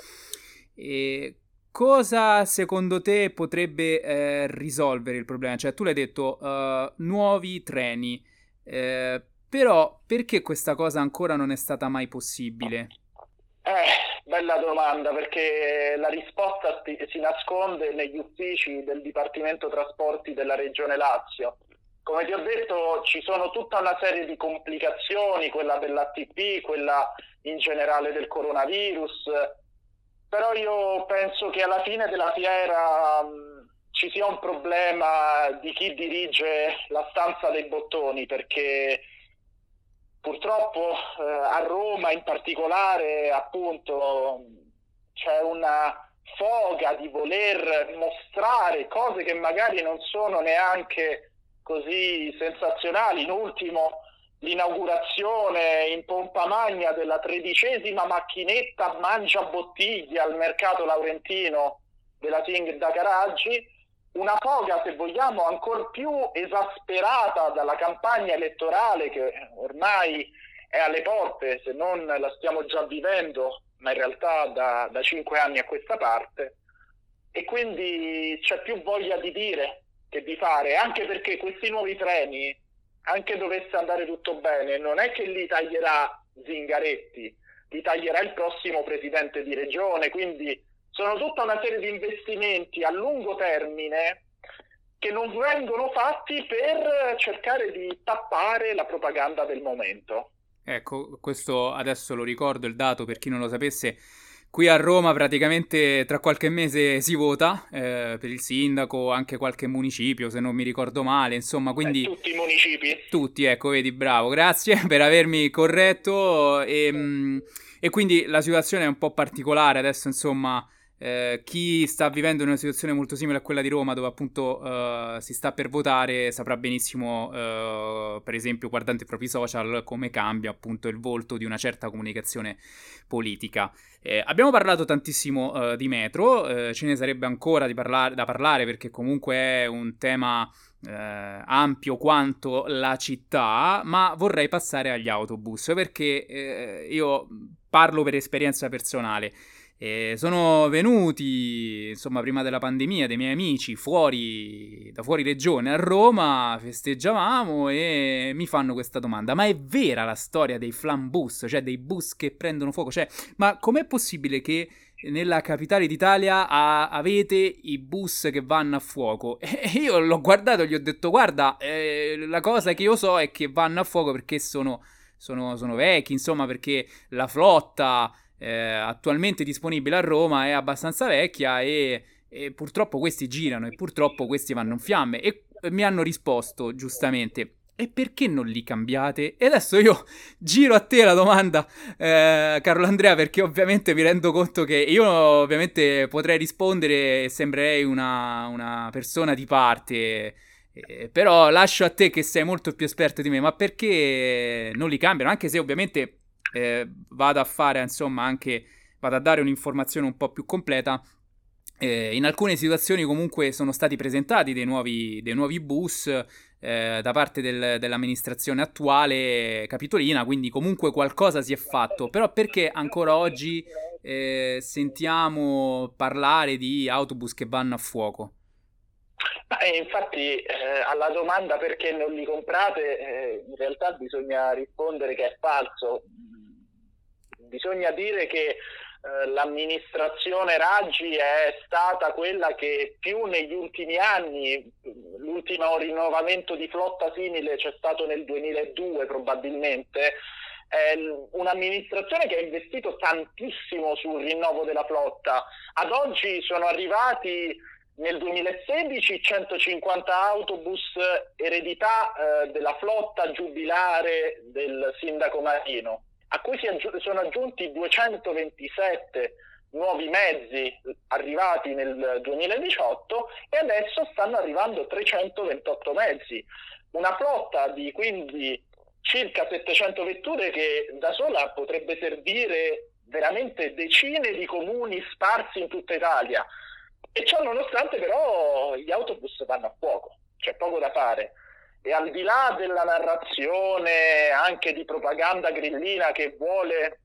E Cosa secondo te potrebbe eh, risolvere il problema? Cioè, tu l'hai detto, uh, nuovi treni, eh, però perché questa cosa ancora non è stata mai possibile? Eh, bella domanda, perché la risposta si nasconde negli uffici del Dipartimento Trasporti della Regione Lazio. Come ti ho detto, ci sono tutta una serie di complicazioni, quella dell'ATP, quella in generale del coronavirus, però io penso che alla fine della fiera mh, ci sia un problema di chi dirige la stanza dei bottoni perché purtroppo eh, a Roma in particolare appunto c'è una foga di voler mostrare cose che magari non sono neanche così sensazionali. In ultimo l'inaugurazione in pompa magna della tredicesima macchinetta mangia bottiglie al mercato laurentino della Ting da Caraggi, una foga se vogliamo ancora più esasperata dalla campagna elettorale che ormai è alle porte, se non la stiamo già vivendo, ma in realtà da, da cinque anni a questa parte, e quindi c'è più voglia di dire che di fare, anche perché questi nuovi treni anche dovesse andare tutto bene, non è che li taglierà Zingaretti, li taglierà il prossimo presidente di regione, quindi sono tutta una serie di investimenti a lungo termine che non vengono fatti per cercare di tappare la propaganda del momento. Ecco, questo adesso lo ricordo il dato per chi non lo sapesse Qui a Roma praticamente tra qualche mese si vota eh, per il sindaco, anche qualche municipio se non mi ricordo male, insomma quindi... Eh, tutti i municipi. Tutti, ecco, vedi, bravo, grazie per avermi corretto e, mm, e quindi la situazione è un po' particolare adesso, insomma... Eh, chi sta vivendo una situazione molto simile a quella di Roma, dove appunto eh, si sta per votare, saprà benissimo, eh, per esempio, guardando i propri social, come cambia appunto il volto di una certa comunicazione politica. Eh, abbiamo parlato tantissimo eh, di metro, ce ne sarebbe ancora parlar- da parlare perché comunque è un tema ampio quanto la città, ma vorrei passare agli autobus perché io parlo per esperienza personale. E sono venuti, insomma, prima della pandemia, dei miei amici fuori, da fuori regione a Roma, festeggiavamo e mi fanno questa domanda: ma è vera la storia dei flambus, cioè dei bus che prendono fuoco? Cioè, ma com'è possibile che nella capitale d'Italia a, avete i bus che vanno a fuoco. E io l'ho guardato e gli ho detto: Guarda, eh, la cosa che io so è che vanno a fuoco perché sono, sono, sono vecchi, insomma, perché la flotta eh, attualmente disponibile a Roma è abbastanza vecchia e, e purtroppo questi girano e purtroppo questi vanno in fiamme. E mi hanno risposto giustamente e perché non li cambiate? E adesso io giro a te la domanda, eh, Carlo Andrea, perché ovviamente mi rendo conto che io ovviamente potrei rispondere e sembrerei una, una persona di parte, eh, però lascio a te che sei molto più esperto di me, ma perché non li cambiano? Anche se ovviamente eh, vado a fare, insomma, anche vado a dare un'informazione un po' più completa. Eh, in alcune situazioni comunque sono stati presentati dei nuovi, dei nuovi bus eh, da parte del, dell'amministrazione attuale capitolina, quindi comunque qualcosa si è fatto, però perché ancora oggi eh, sentiamo parlare di autobus che vanno a fuoco? Eh, infatti eh, alla domanda perché non li comprate, eh, in realtà bisogna rispondere che è falso. Bisogna dire che eh, l'amministrazione Raggi è stata quella che più negli ultimi anni, l'ultimo rinnovamento di flotta simile c'è stato nel 2002 probabilmente, è un'amministrazione che ha investito tantissimo sul rinnovo della flotta. Ad oggi sono arrivati nel 2016 150 autobus eredità eh, della flotta giubilare del sindaco Marino a cui aggi- sono aggiunti 227 nuovi mezzi arrivati nel 2018 e adesso stanno arrivando 328 mezzi. Una flotta di quindi circa 700 vetture che da sola potrebbe servire veramente decine di comuni sparsi in tutta Italia. E ciò nonostante però gli autobus vanno a fuoco, c'è poco da fare. E al di là della narrazione anche di propaganda grillina che vuole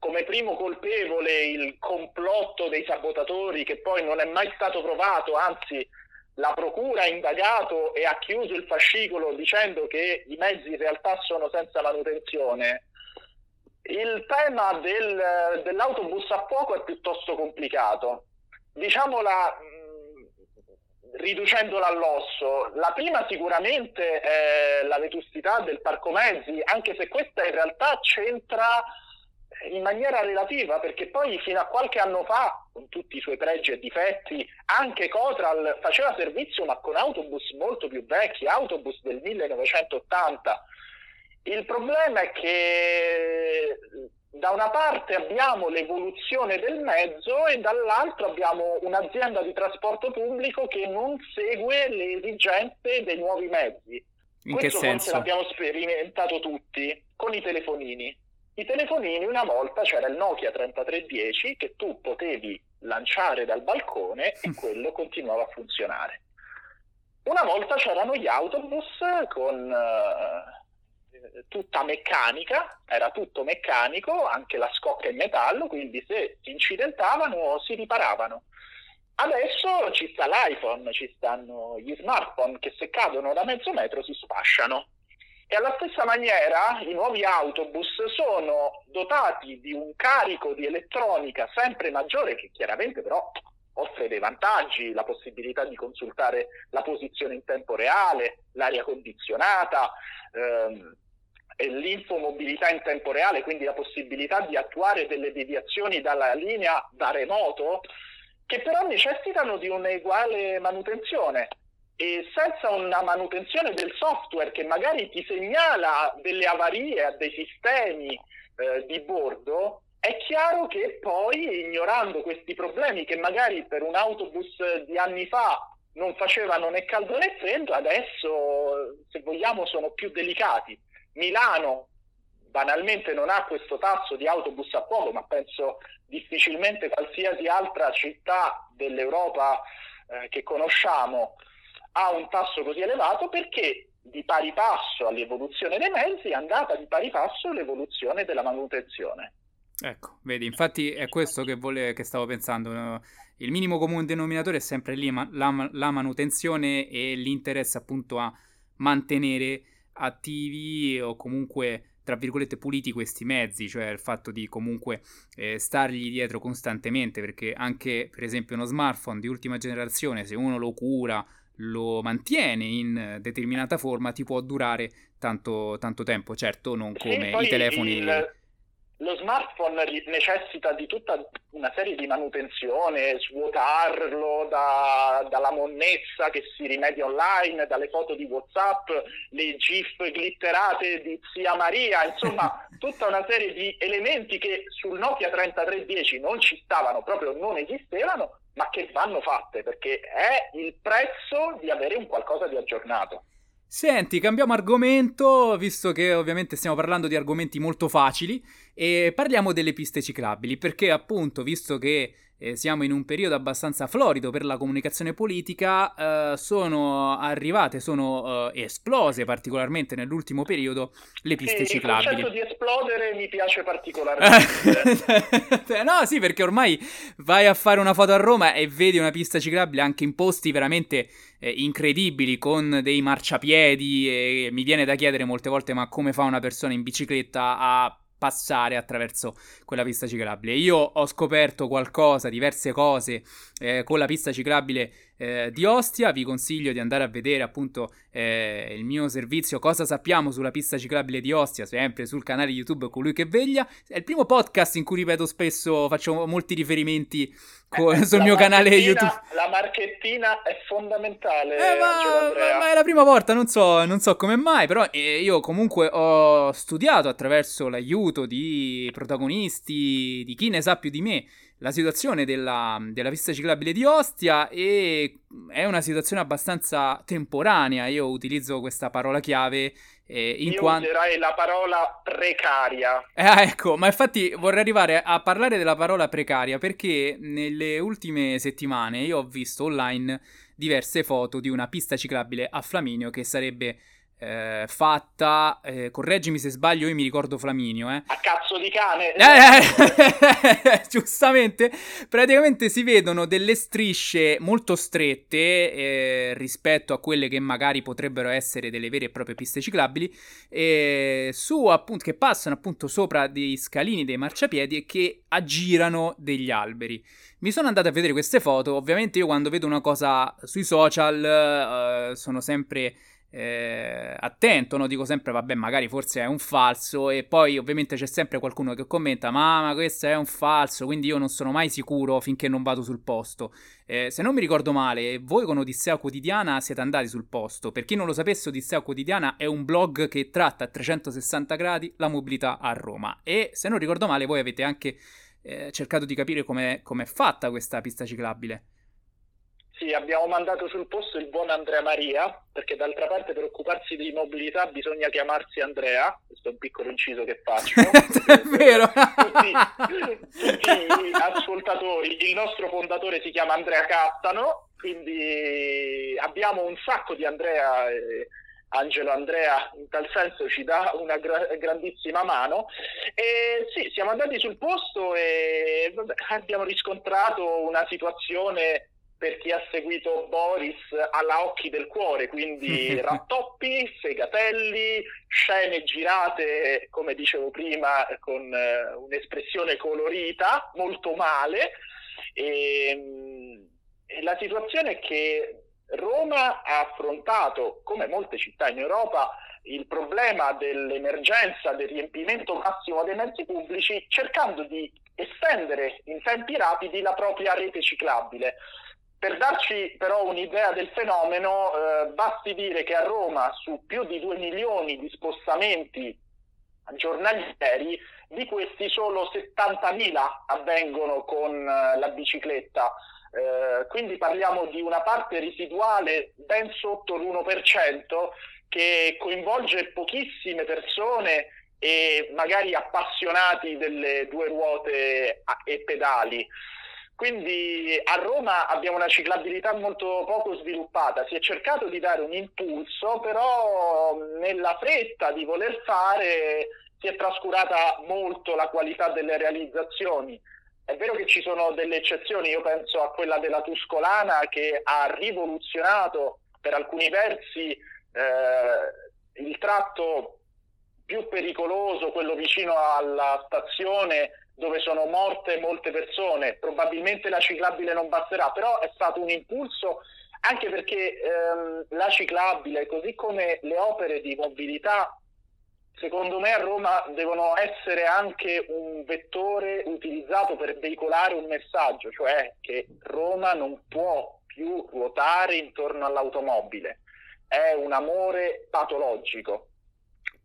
come primo colpevole il complotto dei sabotatori che poi non è mai stato provato, anzi la procura ha indagato e ha chiuso il fascicolo dicendo che i mezzi in realtà sono senza manutenzione, il tema del, dell'autobus a fuoco è piuttosto complicato. Diciamola riducendola all'osso, la prima sicuramente è la vetustità del parco mezzi, anche se questa in realtà c'entra in maniera relativa, perché poi fino a qualche anno fa, con tutti i suoi pregi e difetti, anche Cotral faceva servizio ma con autobus molto più vecchi, autobus del 1980. Il problema è che da una parte abbiamo l'evoluzione del mezzo e dall'altro abbiamo un'azienda di trasporto pubblico che non segue le esigenze dei nuovi mezzi. In Questo che senso? l'abbiamo sperimentato tutti con i telefonini. I telefonini una volta c'era il Nokia 3310 che tu potevi lanciare dal balcone e quello continuava a funzionare. Una volta c'erano gli autobus con uh, tutta meccanica, era tutto meccanico, anche la scocca in metallo, quindi se si incidentavano si riparavano. Adesso ci sta l'iPhone, ci stanno gli smartphone che se cadono da mezzo metro si sfasciano. E alla stessa maniera i nuovi autobus sono dotati di un carico di elettronica sempre maggiore che chiaramente però offre dei vantaggi, la possibilità di consultare la posizione in tempo reale, l'aria condizionata, ehm, l'infomobilità in tempo reale, quindi la possibilità di attuare delle deviazioni dalla linea da remoto, che però necessitano di un'uguale manutenzione. E senza una manutenzione del software che magari ti segnala delle avarie a dei sistemi eh, di bordo, è chiaro che poi, ignorando questi problemi che magari per un autobus di anni fa non facevano né caldo né freddo, adesso, se vogliamo, sono più delicati. Milano banalmente non ha questo tasso di autobus a fuoco, ma penso difficilmente qualsiasi altra città dell'Europa eh, che conosciamo ha un tasso così elevato perché di pari passo all'evoluzione dei mezzi è andata di pari passo l'evoluzione della manutenzione. Ecco, vedi, infatti è questo che, vole, che stavo pensando. Il minimo comune denominatore è sempre lì, ma la, la manutenzione e l'interesse appunto a mantenere attivi o comunque tra virgolette puliti questi mezzi, cioè il fatto di comunque eh, stargli dietro costantemente, perché anche per esempio uno smartphone di ultima generazione, se uno lo cura, lo mantiene in determinata forma, ti può durare tanto, tanto tempo, certo non come sì, i telefoni... Il lo smartphone necessita di tutta una serie di manutenzione, svuotarlo da, dalla monnezza che si rimedia online, dalle foto di Whatsapp, le GIF glitterate di zia Maria, insomma tutta una serie di elementi che sul Nokia 3310 non ci stavano, proprio non esistevano, ma che vanno fatte perché è il prezzo di avere un qualcosa di aggiornato. Senti, cambiamo argomento, visto che ovviamente stiamo parlando di argomenti molto facili, e parliamo delle piste ciclabili, perché appunto, visto che eh, siamo in un periodo abbastanza florido per la comunicazione politica, eh, sono arrivate, sono eh, esplose particolarmente nell'ultimo periodo le piste sì, ciclabili. Il concetto di esplodere mi piace particolarmente. no, sì, perché ormai vai a fare una foto a Roma e vedi una pista ciclabile anche in posti veramente eh, incredibili con dei marciapiedi e mi viene da chiedere molte volte ma come fa una persona in bicicletta a passare attraverso quella pista ciclabile. Io ho scoperto qualcosa, diverse cose eh, con la pista ciclabile eh, di Ostia. Vi consiglio di andare a vedere appunto eh, il mio servizio Cosa sappiamo sulla pista ciclabile di Ostia, sempre sul canale YouTube Colui che veglia. È il primo podcast in cui ripeto spesso, faccio molti riferimenti co- eh, sul mio canale YouTube. La marchettina è fondamentale. Eh, ma, ma, è la prima volta, non so, non so come mai, però eh, io comunque ho studiato attraverso l'aiuto di protagonisti, di chi ne sa più di me la situazione della, della, pista ciclabile di Ostia e è una situazione abbastanza temporanea. Io utilizzo questa parola chiave. Eh, in Io quanto... userai la parola precaria. Eh, ecco, ma infatti vorrei arrivare a parlare della parola precaria perché nelle ultime settimane io ho visto online diverse foto di una pista ciclabile a Flaminio che sarebbe eh, fatta, eh, correggimi se sbaglio, io mi ricordo Flaminio, eh. A cazzo di cane! Eh, giustamente, praticamente si vedono delle strisce molto strette eh, rispetto a quelle che magari potrebbero essere delle vere e proprie piste ciclabili, su appunto, che passano appunto sopra dei scalini, dei marciapiedi e che aggirano degli alberi. Mi sono andato a vedere queste foto, ovviamente io quando vedo una cosa sui social eh, sono sempre eh, attento, no? dico sempre vabbè magari forse è un falso e poi ovviamente c'è sempre qualcuno che commenta ma, ma questo è un falso quindi io non sono mai sicuro finché non vado sul posto. Eh, se non mi ricordo male voi con Odissea Quotidiana siete andati sul posto. Per chi non lo sapesse Odissea Quotidiana è un blog che tratta a 360 gradi la mobilità a Roma. E se non ricordo male voi avete anche eh, cercato di capire come è fatta questa pista ciclabile sì, abbiamo mandato sul posto il buon Andrea Maria, perché d'altra parte per occuparsi di mobilità bisogna chiamarsi Andrea, questo è un piccolo inciso che faccio. è vero! Tutti, tutti gli ascoltatori, il nostro fondatore si chiama Andrea Cattano, quindi abbiamo un sacco di Andrea... Eh, Angelo Andrea in tal senso ci dà una gra- grandissima mano e sì, siamo andati sul posto e vabbè, abbiamo riscontrato una situazione per chi ha seguito Boris alla occhi del cuore, quindi rattoppi, fegatelli, scene girate, come dicevo prima, con uh, un'espressione colorita, molto male. E, mm, e la situazione è che Roma ha affrontato, come molte città in Europa, il problema dell'emergenza del riempimento massimo dei mezzi pubblici cercando di estendere in tempi rapidi la propria rete ciclabile. Per darci però un'idea del fenomeno, eh, basti dire che a Roma su più di 2 milioni di spostamenti giornalieri, di questi solo 70.000 avvengono con eh, la bicicletta. Eh, quindi parliamo di una parte residuale ben sotto l'1% che coinvolge pochissime persone e magari appassionati delle due ruote e pedali. Quindi a Roma abbiamo una ciclabilità molto poco sviluppata, si è cercato di dare un impulso, però nella fretta di voler fare si è trascurata molto la qualità delle realizzazioni. È vero che ci sono delle eccezioni, io penso a quella della Tuscolana che ha rivoluzionato per alcuni versi eh, il tratto più pericoloso, quello vicino alla stazione dove sono morte molte persone. Probabilmente la ciclabile non basterà, però è stato un impulso anche perché ehm, la ciclabile, così come le opere di mobilità secondo me a Roma devono essere anche un vettore utilizzato per veicolare un messaggio, cioè che Roma non può più ruotare intorno all'automobile, è un amore patologico.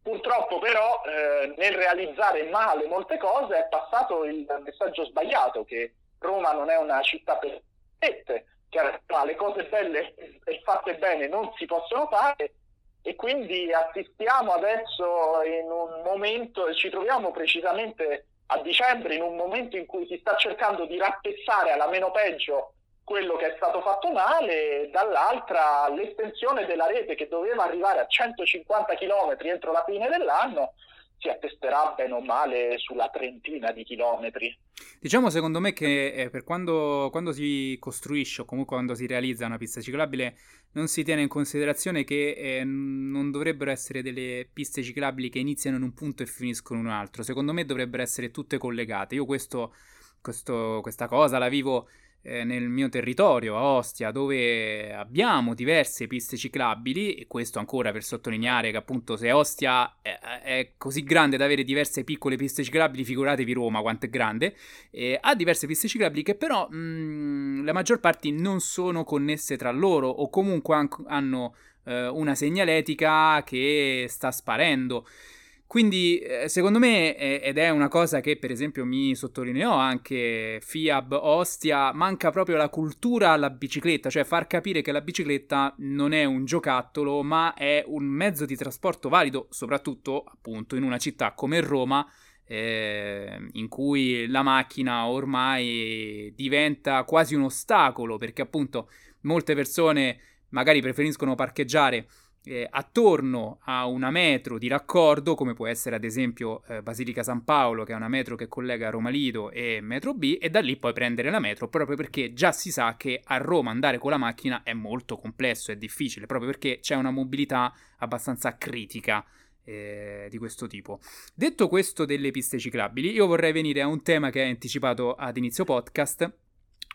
Purtroppo però eh, nel realizzare male molte cose è passato il messaggio sbagliato che Roma non è una città perfetta, che le cose belle e fatte bene non si possono fare e quindi assistiamo adesso in un momento, ci troviamo precisamente a dicembre in un momento in cui si sta cercando di rappezzare alla meno peggio quello che è stato fatto male, dall'altra l'estensione della rete che doveva arrivare a 150 km entro la fine dell'anno si attesterà bene o male sulla trentina di chilometri. Diciamo secondo me che eh, per quando, quando, si costruisce o comunque quando si realizza una pista ciclabile non si tiene in considerazione che eh, non dovrebbero essere delle piste ciclabili che iniziano in un punto e finiscono in un altro. Secondo me dovrebbero essere tutte collegate. Io questo, questo, questa cosa la vivo eh, nel mio territorio, a Ostia, dove abbiamo diverse piste ciclabili, e questo ancora per sottolineare che appunto se Ostia è, è così grande da avere diverse piccole piste ciclabili, figuratevi Roma quanto è grande, eh, ha diverse piste ciclabili che però mh, mm, la maggior parte non sono connesse tra loro o comunque han- hanno eh, una segnaletica che sta sparendo. Quindi, eh, secondo me, ed è una cosa che per esempio mi sottolineò anche FIAB Ostia, manca proprio la cultura alla bicicletta, cioè far capire che la bicicletta non è un giocattolo, ma è un mezzo di trasporto valido, soprattutto appunto in una città come Roma, eh, in cui la macchina ormai diventa quasi un ostacolo, perché appunto molte persone magari preferiscono parcheggiare eh, attorno a una metro di raccordo, come può essere ad esempio eh, Basilica San Paolo, che è una metro che collega Roma Lido e metro B, e da lì poi prendere la metro, proprio perché già si sa che a Roma andare con la macchina è molto complesso, è difficile, proprio perché c'è una mobilità abbastanza critica. Eh, di questo tipo. Detto questo delle piste ciclabili, io vorrei venire a un tema che hai anticipato ad inizio podcast,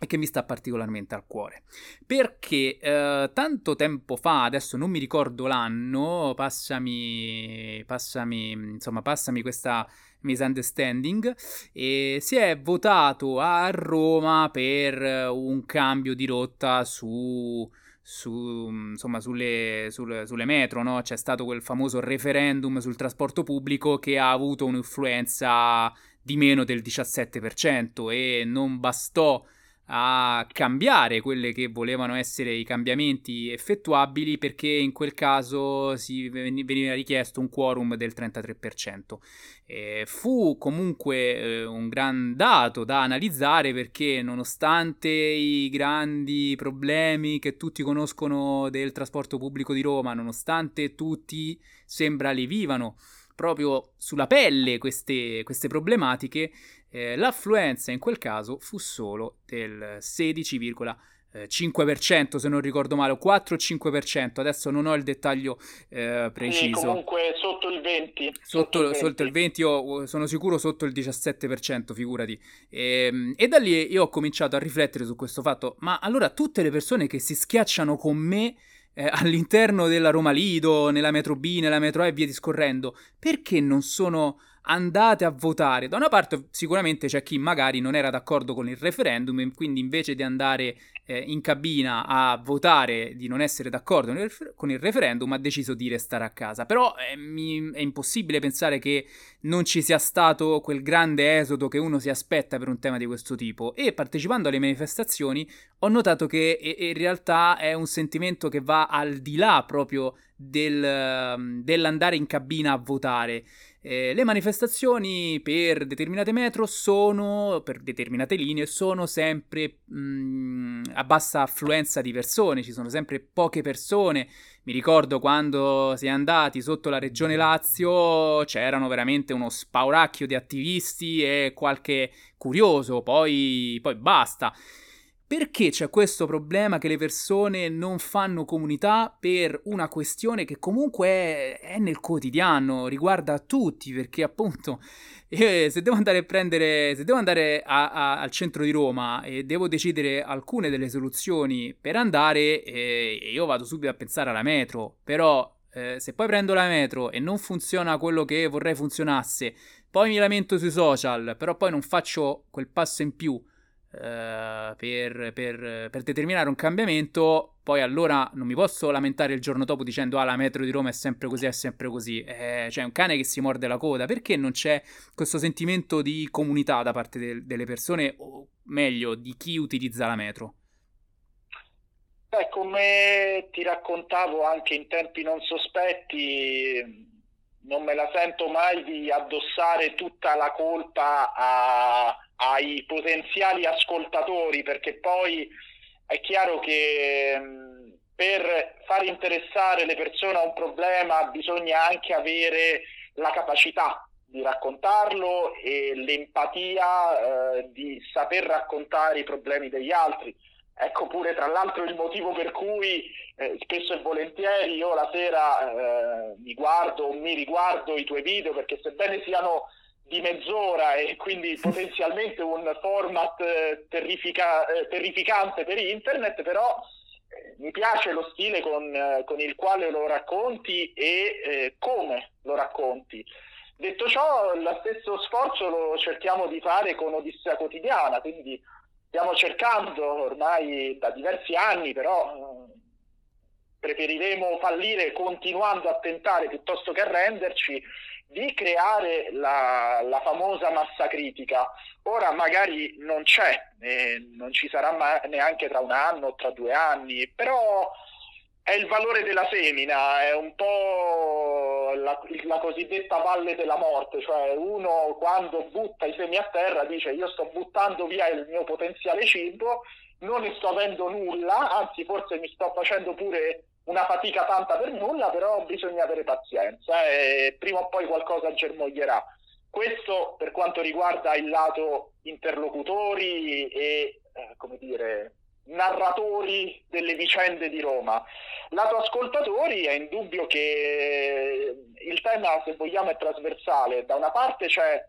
e che mi sta particolarmente al cuore. Perché eh, tanto tempo fa, adesso non mi ricordo l'anno, passami, passami, insomma, passami questa misunderstanding, e si è votato a Roma per un cambio di rotta su, su, insomma, sulle, sulle, sulle metro, no? C'è stato quel famoso referendum sul trasporto pubblico che ha avuto un'influenza di meno del 17% e non bastò a cambiare quelli che volevano essere i cambiamenti effettuabili perché in quel caso si veniva richiesto un quorum del 33%. E fu comunque eh, un gran dato da analizzare perché nonostante i grandi problemi che tutti conoscono del trasporto pubblico di Roma, nonostante tutti sembra li vivano proprio sulla pelle queste, queste problematiche, eh, l'affluenza in quel caso fu solo del 16,5% se non ricordo male, o 4-5%, adesso non ho il dettaglio eh, preciso. Sì, comunque sotto il 20. Sotto, sotto, il 20. sotto il 20, io sono sicuro sotto il 17%, figurati. E, ehm, e da lì io ho cominciato a riflettere su questo fatto, ma allora tutte le persone che si schiacciano con me eh, all'interno della Roma Lido, nella metro B, nella metro A e via discorrendo, perché non sono andate a votare. Da una parte sicuramente c'è chi magari non era d'accordo con il referendum e quindi invece di andare eh, in cabina a votare di non essere d'accordo con il referendum ha deciso di restare a casa. Però eh, mi, è impossibile pensare che non ci sia stato quel grande esodo che uno si aspetta per un tema di questo tipo e partecipando alle manifestazioni ho notato che in realtà è un sentimento che va al di là proprio del, dell'andare in cabina a votare. Eh, le manifestazioni per determinate metro sono, per determinate linee, sono sempre mh, a bassa affluenza di persone, ci sono sempre poche persone Mi ricordo quando si è andati sotto la regione Lazio, c'erano veramente uno spauracchio di attivisti e qualche curioso, poi, poi basta. Perché c'è questo problema che le persone non fanno comunità per una questione che comunque è, nel quotidiano, riguarda tutti, perché appunto eh, se devo andare a prendere, se devo andare a, a, al centro di Roma e devo decidere alcune delle soluzioni per andare, eh, io vado subito a pensare alla metro, però eh, se poi prendo la metro e non funziona quello che vorrei funzionasse, poi mi lamento sui social, però poi non faccio quel passo in più Uh, per, per, per, determinare un cambiamento, poi allora non mi posso lamentare il giorno dopo dicendo ah la metro di Roma è sempre così, è sempre così. Eh, cioè un cane che si morde la coda, perché non c'è questo sentimento di comunità da parte de- delle persone, o meglio, di chi utilizza la metro? Beh, come ti raccontavo anche in tempi non sospetti, non me la sento mai di addossare tutta la colpa a ai potenziali ascoltatori, perché poi è chiaro che mh, per far interessare le persone a un problema bisogna anche avere la capacità di raccontarlo e l'empatia eh, di saper raccontare i problemi degli altri. Ecco pure tra l'altro il motivo per cui eh, spesso e volentieri io la sera eh, mi guardo o mi riguardo i tuoi video perché sebbene siano di mezz'ora e quindi potenzialmente un format eh, terrifica, eh, terrificante per internet, però eh, mi piace lo stile con, con, il quale lo racconti e eh, come lo racconti. Detto ciò, lo stesso sforzo lo cerchiamo di fare con Odissea Quotidiana, quindi stiamo cercando ormai da diversi anni, però preferiremo fallire continuando a tentare piuttosto che arrenderci di creare la, la, famosa massa critica. Ora magari non c'è, non ci sarà ma- neanche tra un anno o tra due anni, però è il valore della semina, è un po' la, la, cosiddetta valle della morte, cioè uno quando butta i semi a terra dice io sto buttando via il mio potenziale cibo, non ne sto avendo nulla, anzi forse mi sto facendo pure una fatica tanta per nulla, però bisogna avere pazienza e prima o poi qualcosa germoglierà. Questo per quanto riguarda il lato interlocutori e, eh, come dire, narratori delle vicende di Roma. Lato ascoltatori è indubbio che il tema, se vogliamo, è trasversale. Da una parte c'è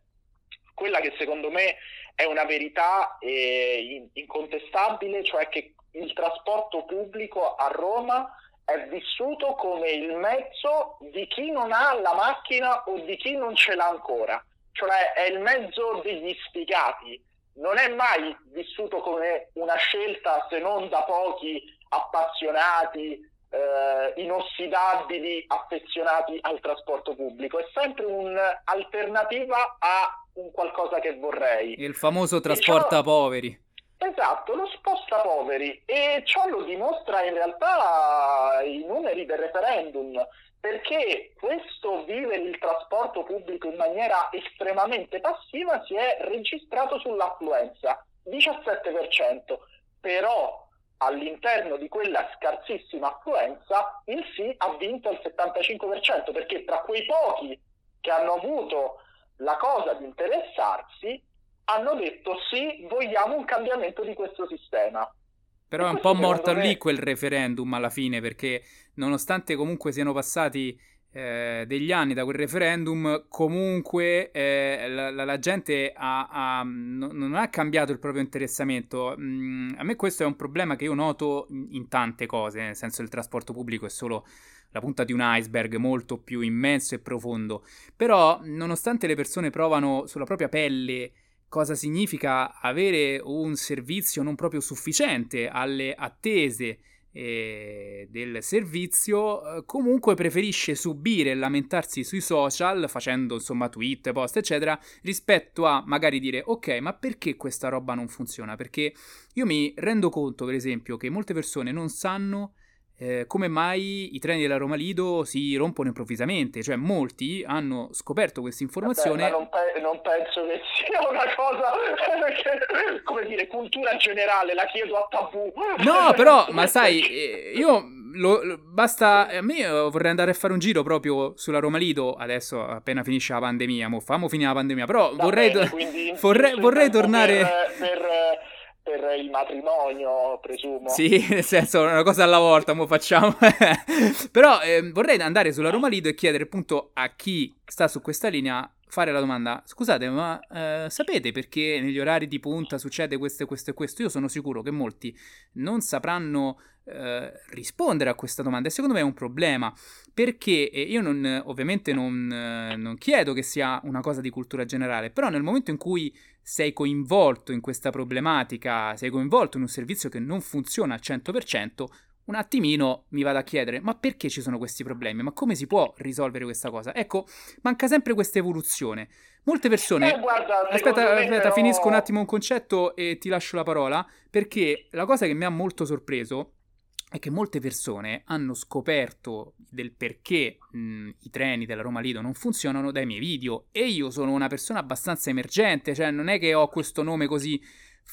quella che secondo me è una verità eh, incontestabile, cioè che il trasporto pubblico a Roma è vissuto come il mezzo di chi non ha la macchina o di chi non ce l'ha ancora, cioè è il mezzo degli sfigati, non è mai vissuto come una scelta se non da pochi appassionati, eh, inossidabili, affezionati al trasporto pubblico, è sempre un'alternativa a un qualcosa che vorrei. Il famoso trasporta poveri. Esatto, lo sposta poveri e ciò lo dimostra in realtà i numeri del referendum, perché questo vivere il trasporto pubblico in maniera estremamente passiva si è registrato sull'affluenza, 17%, però all'interno di quella scarsissima affluenza il sì ha vinto il 75%, perché tra quei pochi che hanno avuto la cosa di interessarsi, hanno detto sì, vogliamo un cambiamento di questo sistema. Però è un po' morto me... lì quel referendum alla fine, perché nonostante comunque siano passati eh, degli anni da quel referendum, comunque eh, la, la, la, gente ha, ha, non ha cambiato il proprio interessamento. Mm, a me questo è un problema che io noto in, in tante cose, nel senso che il trasporto pubblico è solo la punta di un iceberg molto più immenso e profondo. Però, nonostante le persone provano sulla propria pelle cosa significa avere un servizio non proprio sufficiente alle attese eh, del servizio, eh, comunque preferisce subire e lamentarsi sui social, facendo insomma tweet, post, eccetera, rispetto a magari dire ok, ma perché questa roba non funziona? Perché io mi rendo conto, per esempio, che molte persone non sanno eh, come mai i treni della Roma Lido si rompono improvvisamente, cioè molti hanno scoperto questa informazione. Vabbè, non, pe- non, penso che sia una cosa, come dire, cultura generale, la chiedo a tabù. No, però, ma sai, eh, io lo, lo, basta, a me vorrei andare a fare un giro proprio sulla Roma Lido, adesso appena finisce la pandemia, mo famo finire la pandemia, però Va vorrei, bene, quindi, vorrei, vorrei tornare... Per, per per il matrimonio, presumo. Sì, nel senso, una cosa alla volta, mo facciamo. Però eh, vorrei andare sulla Roma Lido e chiedere appunto a chi sta su questa linea fare la domanda, scusate, ma eh, sapete perché negli orari di punta succede questo e questo e questo? Io sono sicuro che molti non sapranno eh, rispondere a questa domanda e secondo me è un problema perché eh, io non, ovviamente non, eh, non chiedo che sia una cosa di cultura generale, però nel momento in cui sei coinvolto in questa problematica, sei coinvolto in un servizio che non funziona al 100%, un attimino mi vado a chiedere, ma perché ci sono questi problemi? Ma come si può risolvere questa cosa? Ecco, manca sempre questa evoluzione. Molte persone... Eh, guarda, aspetta, aspetta però... finisco un attimo un concetto e ti lascio la parola, perché la cosa che mi ha molto sorpreso è che molte persone hanno scoperto del perché mh, i treni della Roma Lido non funzionano dai miei video e io sono una persona abbastanza emergente, cioè non è che ho questo nome così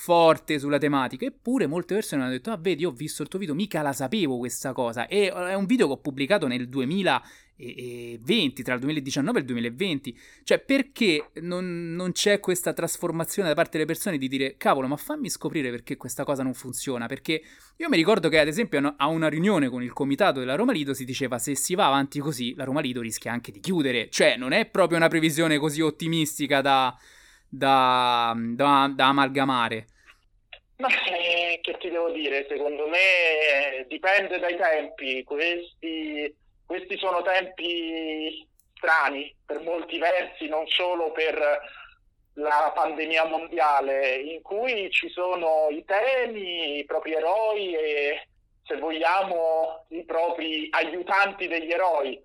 forte sulla tematica, eppure molte persone hanno detto "Ah, vedi, ho visto il tuo video, mica la sapevo questa cosa". E è un video che ho pubblicato nel 2000 e 20, tra il 2019 e il 2020. Cioè, perché non, non, c'è questa trasformazione da parte delle persone di dire, cavolo, ma fammi scoprire perché questa cosa non funziona? Perché io mi ricordo che, ad esempio, a una riunione con il comitato della Roma Lido si diceva, se si va avanti così, la Roma Lido rischia anche di chiudere. Cioè, non è proprio una previsione così ottimistica da, da, da, da amalgamare. Ma eh, che ti devo dire? Secondo me dipende dai tempi. Questi questi sono tempi strani per molti versi, non solo per la pandemia mondiale, in cui ci sono i temi, i propri eroi e, se vogliamo, i propri aiutanti degli eroi.